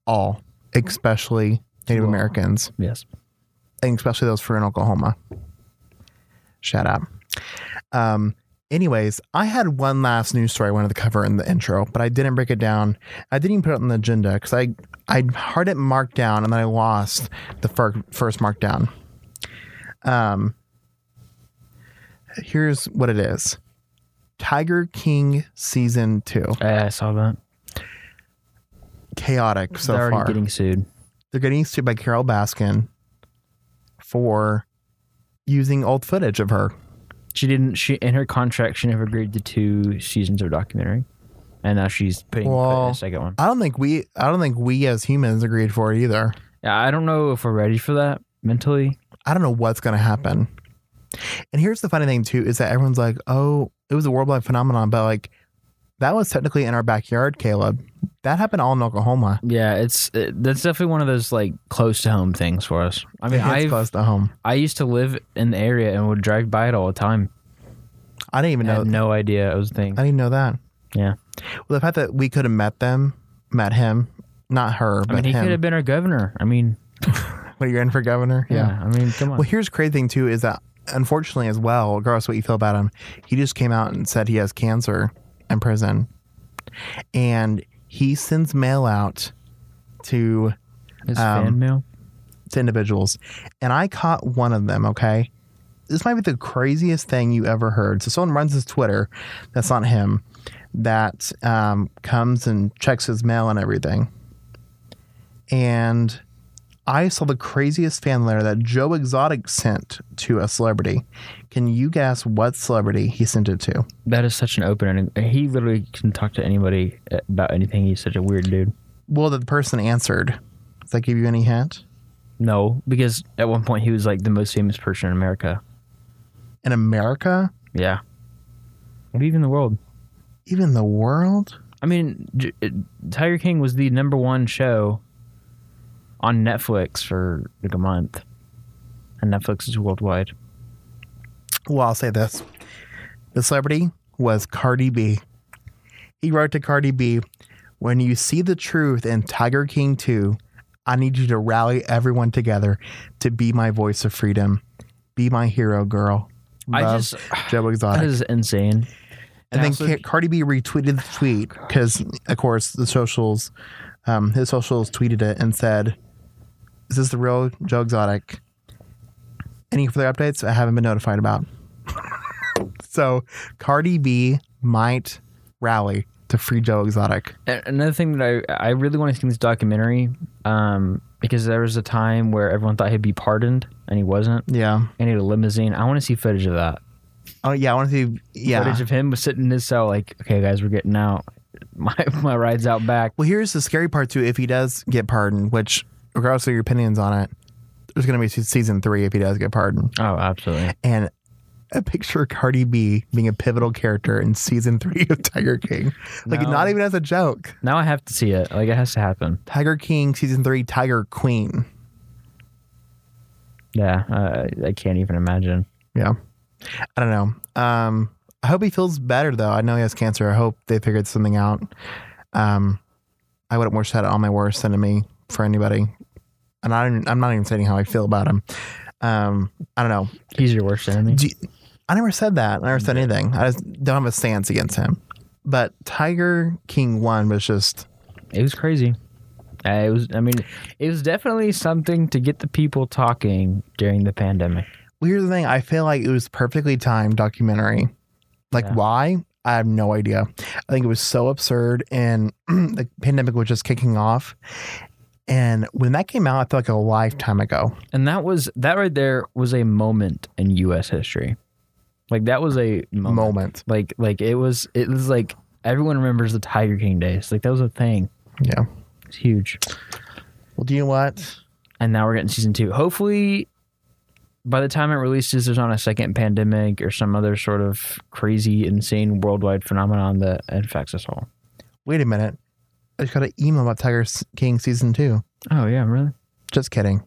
Speaker 2: all, especially Native
Speaker 4: all.
Speaker 2: Americans,
Speaker 4: Yes.
Speaker 2: and especially those for in Oklahoma. Shout out. Um, anyways, I had one last news story I wanted to cover in the intro, but I didn't break it down. I didn't even put it on the agenda because I I had it marked down and then I lost the fir- first markdown. Um, here's what it is: Tiger King season two,
Speaker 4: Yeah, I saw that.
Speaker 2: chaotic so
Speaker 4: They're already
Speaker 2: far.
Speaker 4: getting sued.
Speaker 2: They're getting sued by Carole Baskin for using old footage of her.
Speaker 4: She didn't. She in her contract, she never agreed to two seasons of documentary, and now she's putting, putting
Speaker 2: Well,
Speaker 4: a second one.
Speaker 2: I don't think we I don't think we as humans agreed for it either.
Speaker 4: Yeah, I don't know if we're ready for that mentally.
Speaker 2: I don't know what's gonna happen. And here's the funny thing too is that everyone's like, "Oh, it was a worldwide phenomenon," but like that was technically in our backyard, Caleb. That happened all in Oklahoma.
Speaker 4: Yeah, it's it, that's definitely one of those like close to home things for us. I mean,
Speaker 2: it's
Speaker 4: I
Speaker 2: close to home.
Speaker 4: I used to live in the area and would drive by it all the time.
Speaker 2: I didn't even
Speaker 4: I
Speaker 2: know.
Speaker 4: had no idea it was a thing.
Speaker 2: I didn't know that.
Speaker 4: Yeah,
Speaker 2: Well, the fact that we could have met them, met him, not her,
Speaker 4: I
Speaker 2: but
Speaker 4: mean, he could have been our governor. I mean,
Speaker 2: What you're in for governor?
Speaker 4: yeah. I mean, come on.
Speaker 2: Well, here's the crazy thing too is that unfortunately as well, regardless of what you feel about him, he just came out and said he has cancer in prison, and he sends mail out to
Speaker 4: His
Speaker 2: um,
Speaker 4: fan mail.
Speaker 2: to individuals, and I caught one of them. Okay, this might be the craziest thing you ever heard. So someone runs his Twitter, that's not him, that um, comes and checks his mail and everything, and I saw the craziest fan letter that Joe Exotic sent to a celebrity. Can you guess what celebrity he sent it to?
Speaker 4: That is such an open ending. He literally can talk to anybody uh, about anything. He's such a weird dude.
Speaker 2: Well, the person answered. Does that give you any hint?
Speaker 4: No, because at one point he was like the most famous person in America.
Speaker 2: In America?
Speaker 4: Yeah. Maybe even the world.
Speaker 2: Even the world?
Speaker 4: I mean, J- uh, Tiger King was the number one show on Netflix for like a month, and Netflix is worldwide.
Speaker 2: Well, I'll say this. The celebrity was Cardi B. He wrote to Cardi B, When you see the truth in Tiger King 2, I need you to rally everyone together to be my voice of freedom. Be my hero, girl.
Speaker 4: I just
Speaker 2: Joe Exotic.
Speaker 4: that is insane.
Speaker 2: and then
Speaker 4: also-
Speaker 2: Cardi B retweeted the tweet because, of course, the socials, um, his socials tweeted it and said, "Is this the real Joe Exotic?" Any further updates? I haven't been notified about. so Cardi B might rally to free Joe Exotic.
Speaker 4: Another thing that I I really want to see in this documentary, um, because there was a time where everyone thought he'd be pardoned and he wasn't,
Speaker 2: Yeah.
Speaker 4: and he had a limousine. I want to see footage of that.
Speaker 2: Oh yeah, I want to see. Yeah.
Speaker 4: Footage of him sitting in his cell, like, okay, guys, we're getting out. My my ride's out back.
Speaker 2: Well, here's the scary part too. If he does get pardoned, which regardless of your opinions on it, there's going to be season three if he does get pardoned.
Speaker 4: Oh, absolutely.
Speaker 2: and a picture of Cardi B being a pivotal character in season three of Tiger King. Like,
Speaker 4: No.
Speaker 2: not even as a joke.
Speaker 4: Now I have to see it. Like, it has to happen.
Speaker 2: Tiger King season three, Tiger Queen.
Speaker 4: Yeah, uh, I can't even imagine.
Speaker 2: Yeah. I don't know. Um, I hope he feels better though. I know he has cancer. I hope they figured something out. Um, I wouldn't wish that on my worst enemy for anybody. And I don't, I'm not even saying how I feel about him. Um, I don't know.
Speaker 4: He's your worst enemy.
Speaker 2: You- I never said that. I never said anything. I just don't have a stance against him. But Tiger King one was just
Speaker 4: It was crazy. Uh, it was. I mean, it was definitely something to get the people talking during the pandemic.
Speaker 2: well, here's the thing. I feel like it was perfectly timed documentary. Like
Speaker 4: Yeah.
Speaker 2: why? I have no idea. I think it was so absurd and the pandemic was just kicking off. And when that came out, I felt like a lifetime ago.
Speaker 4: And that was that right there was a moment in U.S. history. Like that was a moment.
Speaker 2: Moment.
Speaker 4: Like like it was it was like everyone remembers the Tiger King days. Like that was a thing.
Speaker 2: Yeah.
Speaker 4: It's huge.
Speaker 2: Well, do you know what?
Speaker 4: And now we're getting season two. Hopefully, by the time it releases, there's not a second pandemic or some other sort of crazy, insane worldwide phenomenon that infects us all.
Speaker 2: Wait a minute. I just got an email about Tiger King season two.
Speaker 4: Oh yeah, really?
Speaker 2: Just kidding.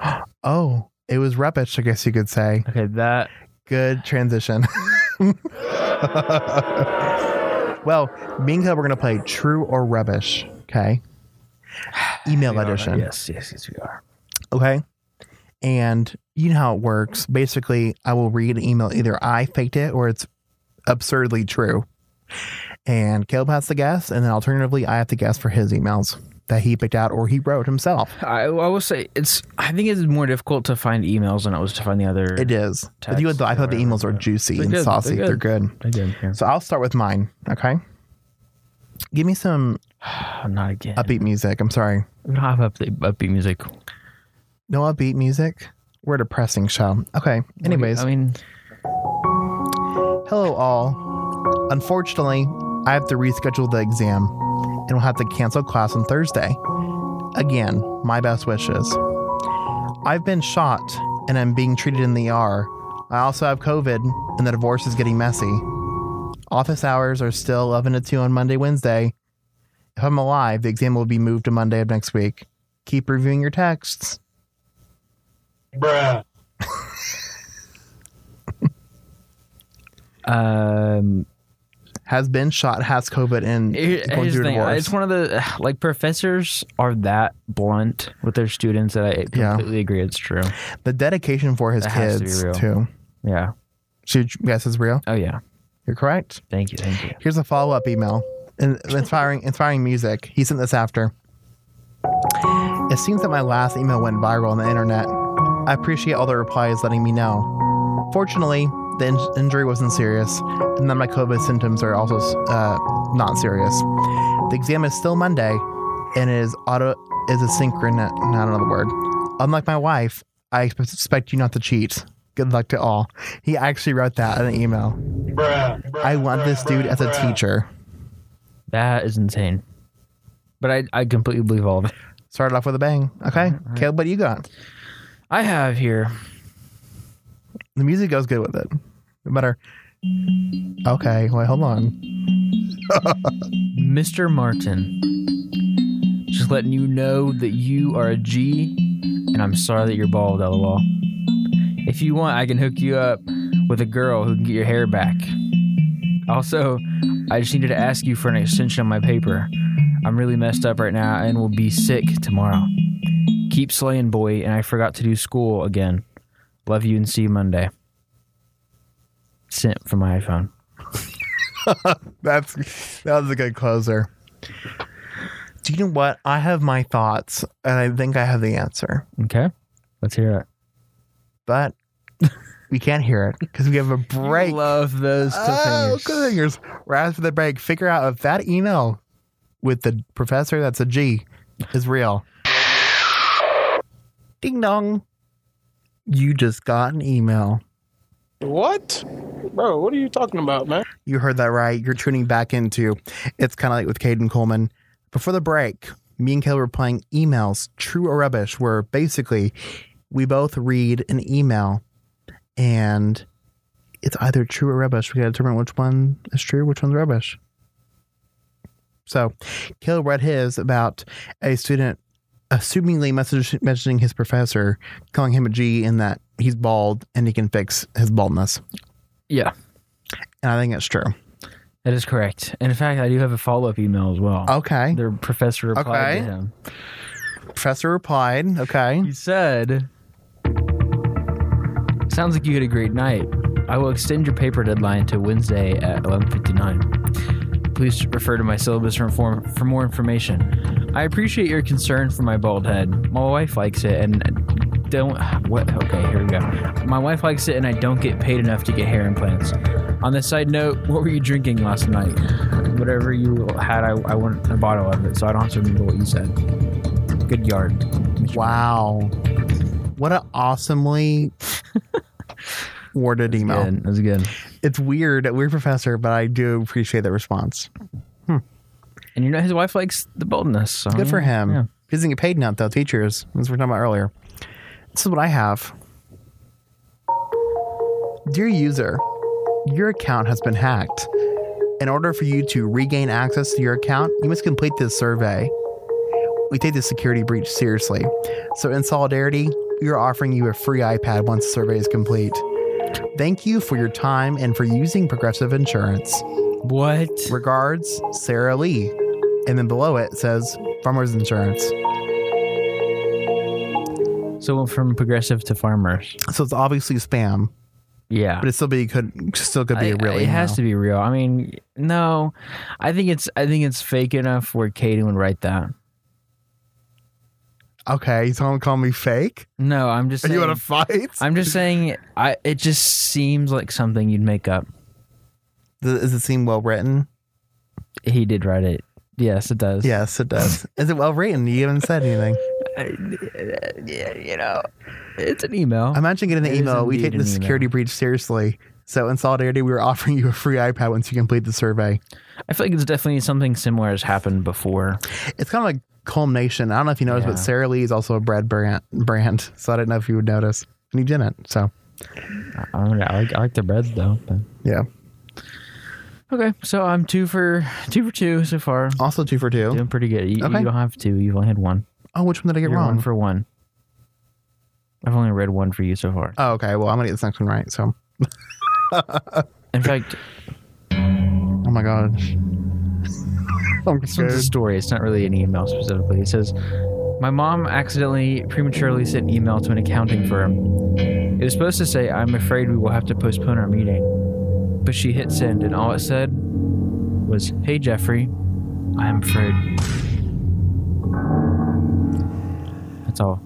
Speaker 2: Oh, it was rubbish, I guess you could say.
Speaker 4: Okay, that
Speaker 2: Good transition. well, me and Caleb, we're going to play True or Rubbish. Okay. Email edition.
Speaker 4: Yes, yes, yes, we are.
Speaker 2: Okay. And you know how it works. Basically, I will read an email. Either I faked it or it's absurdly true. And Caleb has to guess. And then alternatively, I have to guess for his emails that he picked out or he wrote himself.
Speaker 4: I, I will say it's. I think it's more difficult to find emails than it was to find the other.
Speaker 2: It is. But you I thought the emails
Speaker 4: were
Speaker 2: juicy
Speaker 4: They're
Speaker 2: and
Speaker 4: good.
Speaker 2: saucy.
Speaker 4: They're good.
Speaker 2: They're
Speaker 4: good.
Speaker 2: good.
Speaker 4: I did. Yeah.
Speaker 2: So I'll start with mine. Okay. Give me some
Speaker 4: not again.
Speaker 2: upbeat music. I'm sorry.
Speaker 4: We don't have upbeat, upbeat music.
Speaker 2: No upbeat music. We're a depressing show. Okay. Anyways,
Speaker 4: I mean,
Speaker 2: hello all. Unfortunately, I have to reschedule the exam and will have to cancel class on Thursday. Again, my best wishes. I've been shot and I'm being treated in the ER. I also have COVID and the divorce is getting messy. Office hours are still 11 to 2 on Monday, Wednesday. If I'm alive, the exam will be moved to Monday of next week. Keep reviewing your texts.
Speaker 6: Bruh.
Speaker 4: um,
Speaker 2: Has been shot, has COVID, and
Speaker 4: Here-
Speaker 2: going through
Speaker 4: thing.
Speaker 2: divorce.
Speaker 4: It's one of the like professors are that blunt with their students that I
Speaker 2: Yeah.
Speaker 4: completely agree it's true.
Speaker 2: the dedication for his
Speaker 4: That to
Speaker 2: kids
Speaker 4: real.
Speaker 2: too.
Speaker 4: Yeah.
Speaker 2: Should you guess is real?
Speaker 4: Oh yeah.
Speaker 2: You're correct.
Speaker 4: Thank you. Thank you.
Speaker 2: Here's a follow up email. Inspiring, inspiring music. He sent this after. It seems that my last email went viral on the internet. I appreciate all the replies letting me know. Fortunately, the in- injury wasn't serious, and of my COVID symptoms are also uh, not serious. The exam is still Monday, and it is auto is a synchron. I don't another word. Unlike my wife, I expect- you not to cheat. Good luck to all. He actually wrote that in an email. I want this dude as a teacher.
Speaker 4: That is insane. But I, I completely believe all of it.
Speaker 2: Started off with a bang. Okay, Caleb, what do you got?
Speaker 4: I have here.
Speaker 2: The music goes good with it. No matter. Okay, wait, hold on.
Speaker 4: Mr. Martin. Just letting you know that you are a G, and I'm sorry that you're bald, lol. If you want, I can hook you up with a girl who can get your hair back. Also, I just needed to ask you for an extension on my paper. I'm really messed up right now and will be sick tomorrow. Keep slaying, boy, and I forgot to do school again. Love you and see you Monday. Sent from my iPhone.
Speaker 2: That's that was a good closer. Do you know what? I have my thoughts, and I think I have the answer,
Speaker 4: Okay, let's hear it.
Speaker 2: but we can't hear it because we have a break.
Speaker 4: Love those
Speaker 2: Oh,
Speaker 4: cliffhangers.
Speaker 2: cliffhangers. Right after the break, figure out if that email with the professor that's a G is real. Ding dong. You just got an email.
Speaker 6: What? Bro, what are you talking about, man?
Speaker 2: You heard that right. You're tuning back into It's Kind of Late with Caden Coleman. Before the break, me and Caleb were playing emails, true or rubbish, where basically we both read an email and it's either true or rubbish. We got to determine which one is true, which one's rubbish. So Caleb read his about a student assumingly messaging his professor, calling him a G and that he's bald and he can fix his baldness.
Speaker 4: Yeah,
Speaker 2: And I think it's true.
Speaker 4: that is correct. And in fact, I do have a follow up email as well.
Speaker 2: Okay.
Speaker 4: The professor replied
Speaker 2: Okay.
Speaker 4: to him.
Speaker 2: Professor replied, okay.
Speaker 4: He said, "Sounds like you had a great night. I will extend your paper deadline to Wednesday at 11:59. Please refer to my syllabus for, inform- for more information. I appreciate your concern for my bald head. My wife likes it, and don't what? Okay, here we go. My wife likes it, and I don't get paid enough to get hair implants. On the side note, what were you drinking last night? Whatever you had, I, I want a bottle of it, so I don't have to remember what you said. Good yard."
Speaker 2: Wow. What an awesomely worded email.
Speaker 4: Good. That was good.
Speaker 2: It's weird, weird professor, but I do appreciate the response. Hmm.
Speaker 4: And you know his wife likes the boldness. So
Speaker 2: Good for him.
Speaker 4: Yeah.
Speaker 2: He doesn't get paid now, though, teachers, as we were talking about earlier. This is what I have. Dear user, your account has been hacked. In order for you to regain access to your account, you must complete this survey. We take this security breach seriously. So, in solidarity, we are offering you a free iPad once the survey is complete. Thank you for your time and for using Progressive Insurance.
Speaker 4: What?
Speaker 2: Regards, Sara Lee. And then below it says Farmers Insurance.
Speaker 4: So it went from progressive to farmers.
Speaker 2: So it's obviously spam,
Speaker 4: Yeah.
Speaker 2: but it still be could still could be a
Speaker 4: I-
Speaker 2: real
Speaker 4: it has to be real. I mean, no, I think it's I think it's fake enough where Katie would write that.
Speaker 2: Okay, you don't call me fake?
Speaker 4: No, I'm just
Speaker 2: Are
Speaker 4: saying.
Speaker 2: you want to fight?
Speaker 4: I'm just saying. I it just seems like something you'd make up.
Speaker 2: Does does it seem well written?
Speaker 4: He did write it. Yes, it does.
Speaker 2: Yes, it does. Is it well written? You haven't said anything.
Speaker 4: Yeah, you know, it's an email.
Speaker 2: Imagine getting the
Speaker 4: It
Speaker 2: email. We take the
Speaker 4: an email.
Speaker 2: security breach seriously. So in solidarity, we were offering you a free iPad once you complete the survey.
Speaker 4: I feel like it's definitely something similar has happened before.
Speaker 2: It's kind of like culmination. I don't know if you noticed,
Speaker 4: Yeah.
Speaker 2: but Sara Lee is also a bread brand. Brand. So I didn't know if you would notice, and you didn't. So
Speaker 4: I, I, like, I like the breads though. But.
Speaker 2: yeah.
Speaker 4: Okay, so I'm two for two for two so far.
Speaker 2: Also two for two.
Speaker 4: Doing pretty good. You,
Speaker 2: Okay.
Speaker 4: you don't have two. You've only had one.
Speaker 2: Oh, which one did I get
Speaker 4: You're
Speaker 2: wrong?
Speaker 4: one for one. I've only read one for you so far.
Speaker 2: oh, okay. Well, I'm gonna get this next one right. So,
Speaker 4: In fact,
Speaker 2: oh my gosh. I'm
Speaker 4: this one's a story. It's not really an email specifically. It says, "My mom accidentally prematurely sent an email to an accounting firm. It was supposed to say, "I'm afraid we will have to postpone our meeting," but she hit send, and all it said was, "Hey Jeffrey, I am afraid." That's all.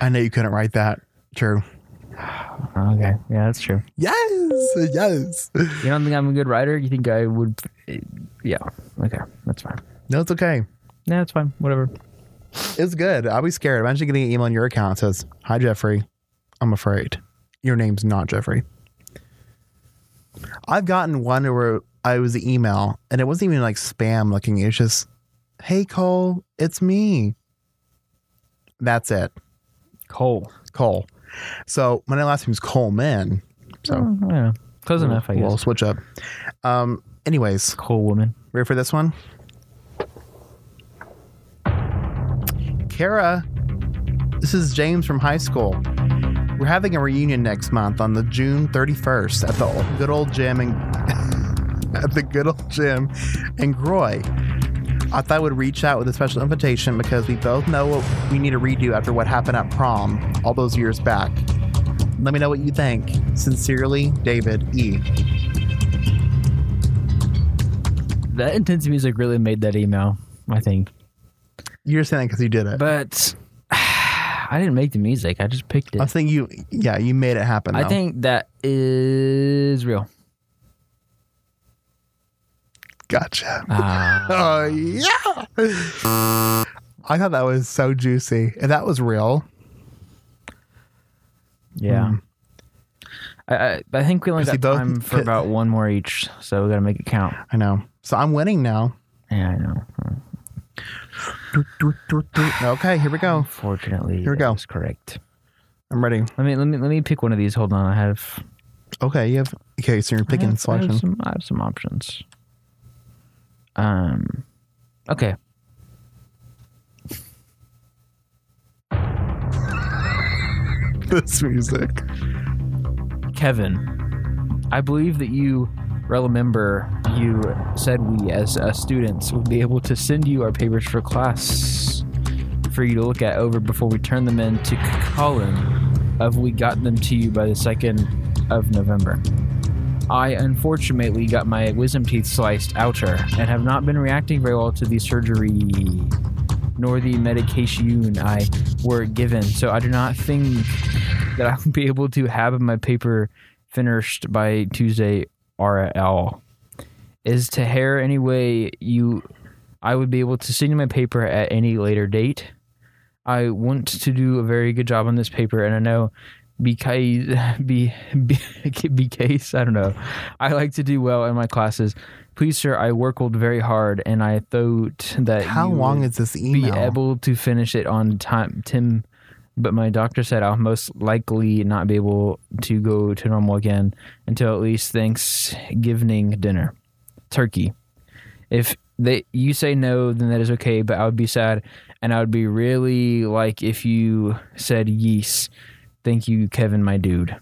Speaker 2: I know you couldn't write that. True.
Speaker 4: Okay, yeah, that's true.
Speaker 2: Yes. Yes.
Speaker 4: You don't think I'm a good writer? You think I would? Yeah. Okay, that's fine.
Speaker 2: No, it's okay.
Speaker 4: Nah, it's fine. Whatever.
Speaker 2: It's good. I'll be scared. Imagine getting an email on your account that says, Hi, Jeffrey. I'm afraid. Your name's not Jeffrey. I've gotten one where I was the email and it wasn't even like spam looking. It was just, Hey, Cole, it's me. That's it.
Speaker 4: Cole.
Speaker 2: Cole. So my last name name's Coleman. So
Speaker 4: Oh, yeah. Close enough, I guess we'll
Speaker 2: switch up. Um, anyways,
Speaker 4: Cole woman.
Speaker 2: ready for this one? Kara, this is James from high school. We're having a reunion next month on the June 31st at the good old gym in, at the good old gym in Groy. I thought I would reach out with a special invitation because we both know what we need to redo after what happened at prom all those years back. Let me know what you think. Sincerely, David E.
Speaker 4: That intense music really made that email, I think.
Speaker 2: You're saying because you did it.
Speaker 4: But I didn't make the music. I just picked it.
Speaker 2: I think you, yeah, you made it happen.
Speaker 4: I
Speaker 2: though.
Speaker 4: think that is real.
Speaker 2: Gotcha.
Speaker 4: Ah,
Speaker 2: Oh yeah. I thought that was so juicy. If that was real,
Speaker 4: yeah. I, I I think we only got
Speaker 2: both
Speaker 4: time for about one more each, so we gotta make it count.
Speaker 2: I know. So I'm winning now.
Speaker 4: Yeah, I know.
Speaker 2: Okay, here we go.
Speaker 4: Unfortunately,
Speaker 2: Here we go.
Speaker 4: That's correct.
Speaker 2: I'm ready.
Speaker 4: Let me let me let me pick one of these. Hold on, I have
Speaker 2: Okay, you have. Okay, so you're
Speaker 4: I
Speaker 2: picking
Speaker 4: have, I have
Speaker 2: selection.
Speaker 4: some I have some options. Um, okay.
Speaker 2: this music.
Speaker 4: Kevin, I believe that you remember you said we as uh, students would be able to send you our papers for class for you to look at over before we turn them in to Colin of we got them to you by the 2nd of November. I unfortunately got my wisdom teeth sliced outer and have not been reacting very well to the surgery nor the medication I were given. So I do not think that I will be able to have my paper finished by Tuesday RL. Is to hair any way you I would be able to send you my paper at any later date. I want to do a very good job on this paper and I know because be, be, be case I don't know. I like to do well in my classes. Please, sir, I worked very hard, and I thought that
Speaker 2: How long is this email?
Speaker 4: be able to finish it on time, Tim. But my doctor said I'll most likely not be able to go to normal again until at least Thanksgiving dinner, turkey. If they you say no, then that is okay. But I would be sad, and I would be really like if you said yes. Thank you, Kevin, my dude.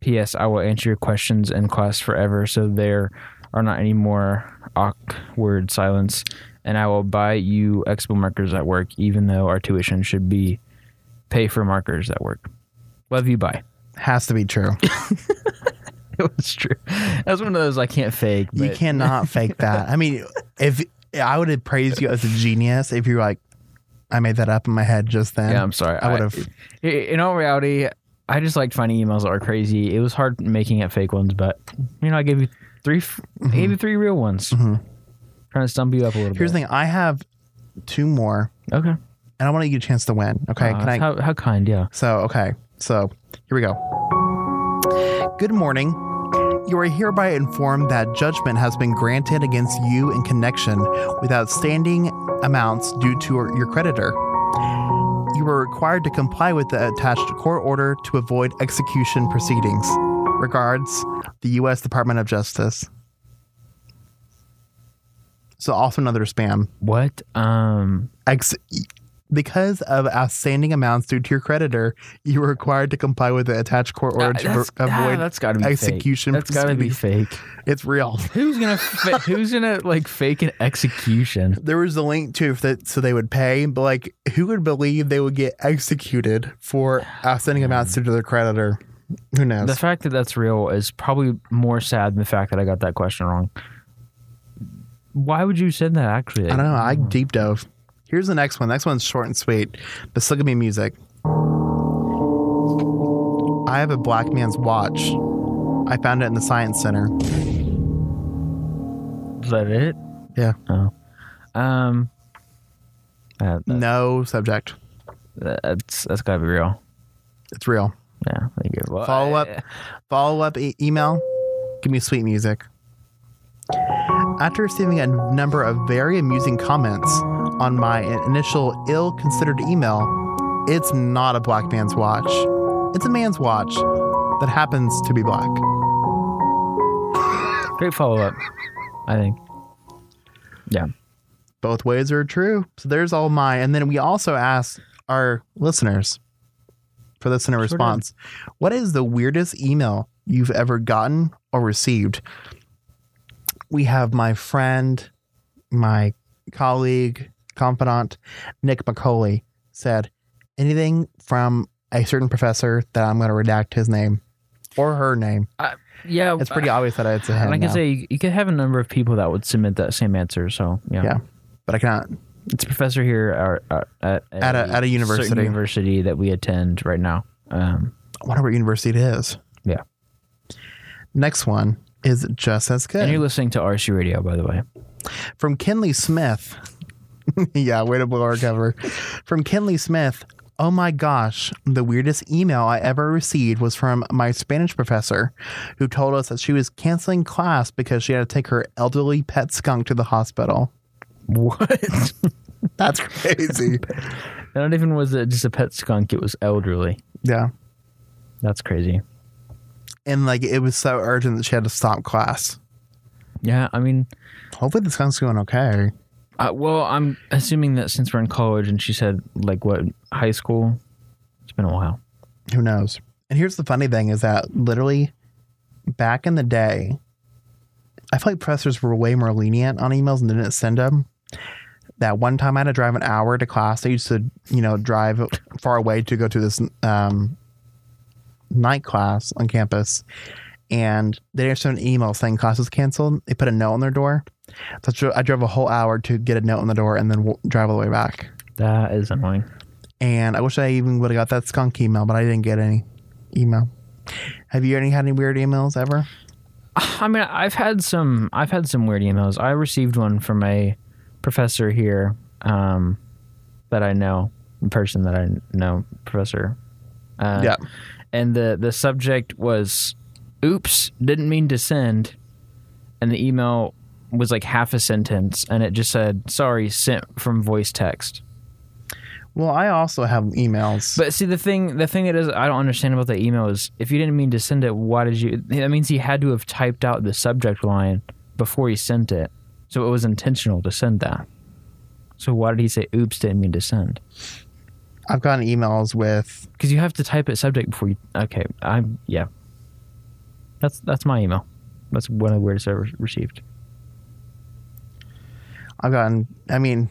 Speaker 4: P.S. I will answer your questions in class forever, so there are not any more awkward silence. And I will buy you expo markers at work, even though our tuition should be pay for markers at work. Love you, bye.
Speaker 2: Has to be true.
Speaker 4: It was true. That's one of those I can't fake.
Speaker 2: you
Speaker 4: but-
Speaker 2: cannot fake that. I mean, if I would have praised you as a genius if you're like, I made that up in my head just then.
Speaker 4: Yeah, I'm sorry.
Speaker 2: I would have.
Speaker 4: In all reality, I just liked finding emails that were crazy. It was hard making it fake ones, but you know, I gave you three. f I gave you three real ones. Trying to stump you up a little
Speaker 2: Mm-hmm. Here's
Speaker 4: bit.
Speaker 2: the thing. I have two more,
Speaker 4: Okay.
Speaker 2: and I want to give you a chance to win. Okay,
Speaker 4: Uh,
Speaker 2: can I?
Speaker 4: How, how kind, yeah.
Speaker 2: So, okay. So, here we go. Good morning. You are hereby informed that judgment has been granted against you in connection with outstanding amounts due to your creditor. You are required to comply with the attached court order to avoid execution proceedings. Regards, the U.S. Department of Justice. So, also another spam.
Speaker 4: What? Um.
Speaker 2: Ex- because of outstanding amounts due to your creditor, you are required to comply with the attached court order to
Speaker 4: that's, ah,
Speaker 2: avoid
Speaker 4: that's got to be
Speaker 2: execution.
Speaker 4: Fake. That's got to be fake.
Speaker 2: It's real.
Speaker 4: Who's gonna fa- Who's gonna like fake an execution?
Speaker 2: There was a link too that so they would pay, but like who would believe they would get executed for outstanding amounts due to their creditor? Who knows?
Speaker 4: The fact that that's real is probably more sad than the fact that I got that question wrong. Why would you send that? Actually,
Speaker 2: I don't know. I deep dove. Here's the next one. Next one's short and sweet. But still give me music. I have a black man's watch. I found it in the science center.
Speaker 4: Is that it?
Speaker 2: Yeah.
Speaker 4: Oh. Um. uh, that-
Speaker 2: No subject.
Speaker 4: that's that's gotta be real.
Speaker 2: It's real.
Speaker 4: Yeah. Thank you. Well,
Speaker 2: Follow up.
Speaker 4: I-
Speaker 2: Follow up e- email. Give me sweet music. After receiving a number of very amusing comments on my initial ill considered email, it's not a black man's watch. It's a man's watch that happens to be black.
Speaker 4: Great follow up. I think. Yeah.
Speaker 2: Both ways are true. So there's all my. And then we also asked our listeners for listener
Speaker 4: Sure did.
Speaker 2: response what is the weirdest email you've ever gotten or received? We have my friend, my colleague, confidant, Nick McCauley said anything from a certain professor that I'm going to redact his name or her name.
Speaker 4: Yeah.
Speaker 2: It's pretty obvious that it's a him.
Speaker 4: And I can
Speaker 2: now.
Speaker 4: say you, could have a number of people that would submit that same answer. So yeah,
Speaker 2: Yeah. but I cannot.
Speaker 4: it's a professor here uh, uh, at
Speaker 2: At a- at a university.
Speaker 4: university that we attend right now. Um,
Speaker 2: I wonder what university it is.
Speaker 4: yeah,
Speaker 2: Next one is just as good.
Speaker 4: and you're listening to RSU Radio, by the way.
Speaker 2: From Kinley Smith. yeah, way to blow our cover. From Kinley Smith. Oh my gosh, the weirdest email I ever received was from my Spanish professor who told us that she was canceling class because she had to take her elderly pet skunk to the hospital.
Speaker 4: What?
Speaker 2: That's crazy.
Speaker 4: Not even was it just a pet skunk; it was elderly.
Speaker 2: yeah.
Speaker 4: That's crazy.
Speaker 2: And like it was so urgent that she had to stop class.
Speaker 4: Yeah, I mean,
Speaker 2: Hopefully the skunk's going okay.
Speaker 4: Uh, well, I'm assuming that since we're in college, and she said like what high school. It's been a while.
Speaker 2: Who knows? And here's the funny thing is that literally back in the day, I feel like professors were way more lenient on emails and didn't send them. That one time I had to drive an hour to class. I used to, you know, drive far away to go to this um, night class on campus. And they didn't send an email saying class was canceled. They put a note on their door. So I drove a whole hour to get a note on the door and then w- drive all the way back.
Speaker 4: That is annoying.
Speaker 2: And I wish I even would have got that skunk email, but I didn't get any email. Have you any had any weird emails ever?
Speaker 4: I mean, I've had some. I've had some weird emails. I received one from a professor here um, that I know, a person that I know, professor. Uh,
Speaker 2: yeah.
Speaker 4: And the the subject was, "Oops, didn't mean to send," and the email was like half a sentence, and it just said, "Sorry, sent from voice text."
Speaker 2: Well, I also have emails.
Speaker 4: But see, the thing, the thing that is, I don't understand about the email is, if you didn't mean to send it, why did you? That means he had to have typed out the subject line before he sent it, so it was intentional to send that. So why did he say, "Oops, didn't mean to send"?
Speaker 2: I've gotten emails with
Speaker 4: Because you have to type it subject before you. Okay, I'm yeah. That's that's my email. That's one of the weirdest I ever received.
Speaker 2: I've gotten I mean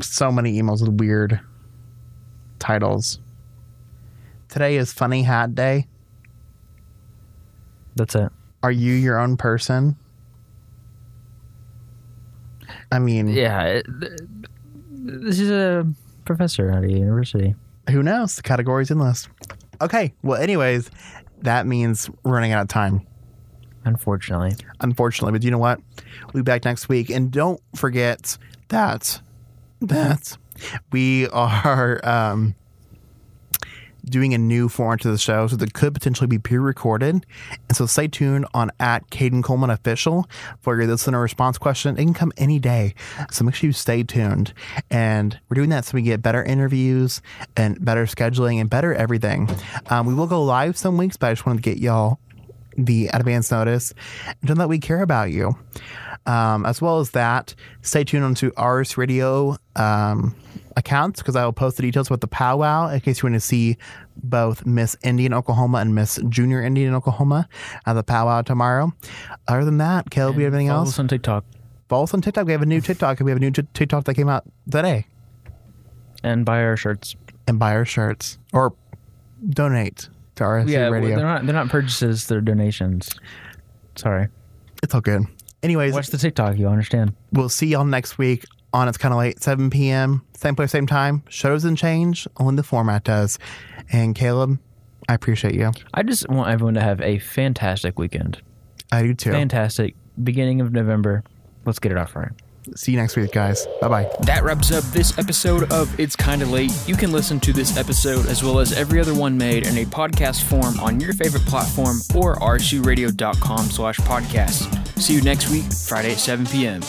Speaker 2: so many emails with weird titles. Today is funny hat day.
Speaker 4: That's it.
Speaker 2: Are you your own person? I mean,
Speaker 4: Yeah, it, this is a professor at a university.
Speaker 2: who knows? The category's endless. Okay. Well, anyways, that means running out of time.
Speaker 4: Unfortunately,
Speaker 2: unfortunately. But you know what? We'll be back next week. And don't forget that that we are um, doing a new format to the show, so that could potentially be pre-recorded. And so stay tuned on at Caden Coleman Official for your listener response question. It can come any day, so make sure you stay tuned. And we're doing that so we get better interviews and better scheduling and better everything. Um, we will go live some weeks, but I just wanted to get y'all the advance notice and know that we care about you. Um, as well as that, stay tuned onto Ars Radio um, accounts because I will post the details about the powwow in case you want to see both Miss Indian Oklahoma and Miss Junior Indian Oklahoma at the powwow tomorrow. Other than that, Caleb, you have anything
Speaker 4: follow
Speaker 2: else?
Speaker 4: us on TikTok
Speaker 2: Follow us on TikTok. We have a new TikTok. We have a new t- TikTok that came out today.
Speaker 4: and buy our shirts.
Speaker 2: And buy our shirts or donate to RSU
Speaker 4: yeah,
Speaker 2: Radio.
Speaker 4: they're not they're not purchases; they're donations. Sorry.
Speaker 2: it's all good. Anyways,
Speaker 4: Watch the TikTok. You'll understand.
Speaker 2: We'll see y'all next week on It's Kind of Late, 7 p.m. Same place, same time. Show doesn't change, only the format does. And Caleb, I appreciate you.
Speaker 4: I just want everyone to have a fantastic weekend.
Speaker 2: I do too.
Speaker 4: Fantastic beginning of November. Let's get it off right.
Speaker 2: See you next week, guys. Bye bye.
Speaker 9: That wraps up this episode of It's Kinda Late. You can listen to this episode as well as every other one made in a podcast form on your favorite platform or rcradio.com slash podcast. See you next week, Friday at 7 p.m.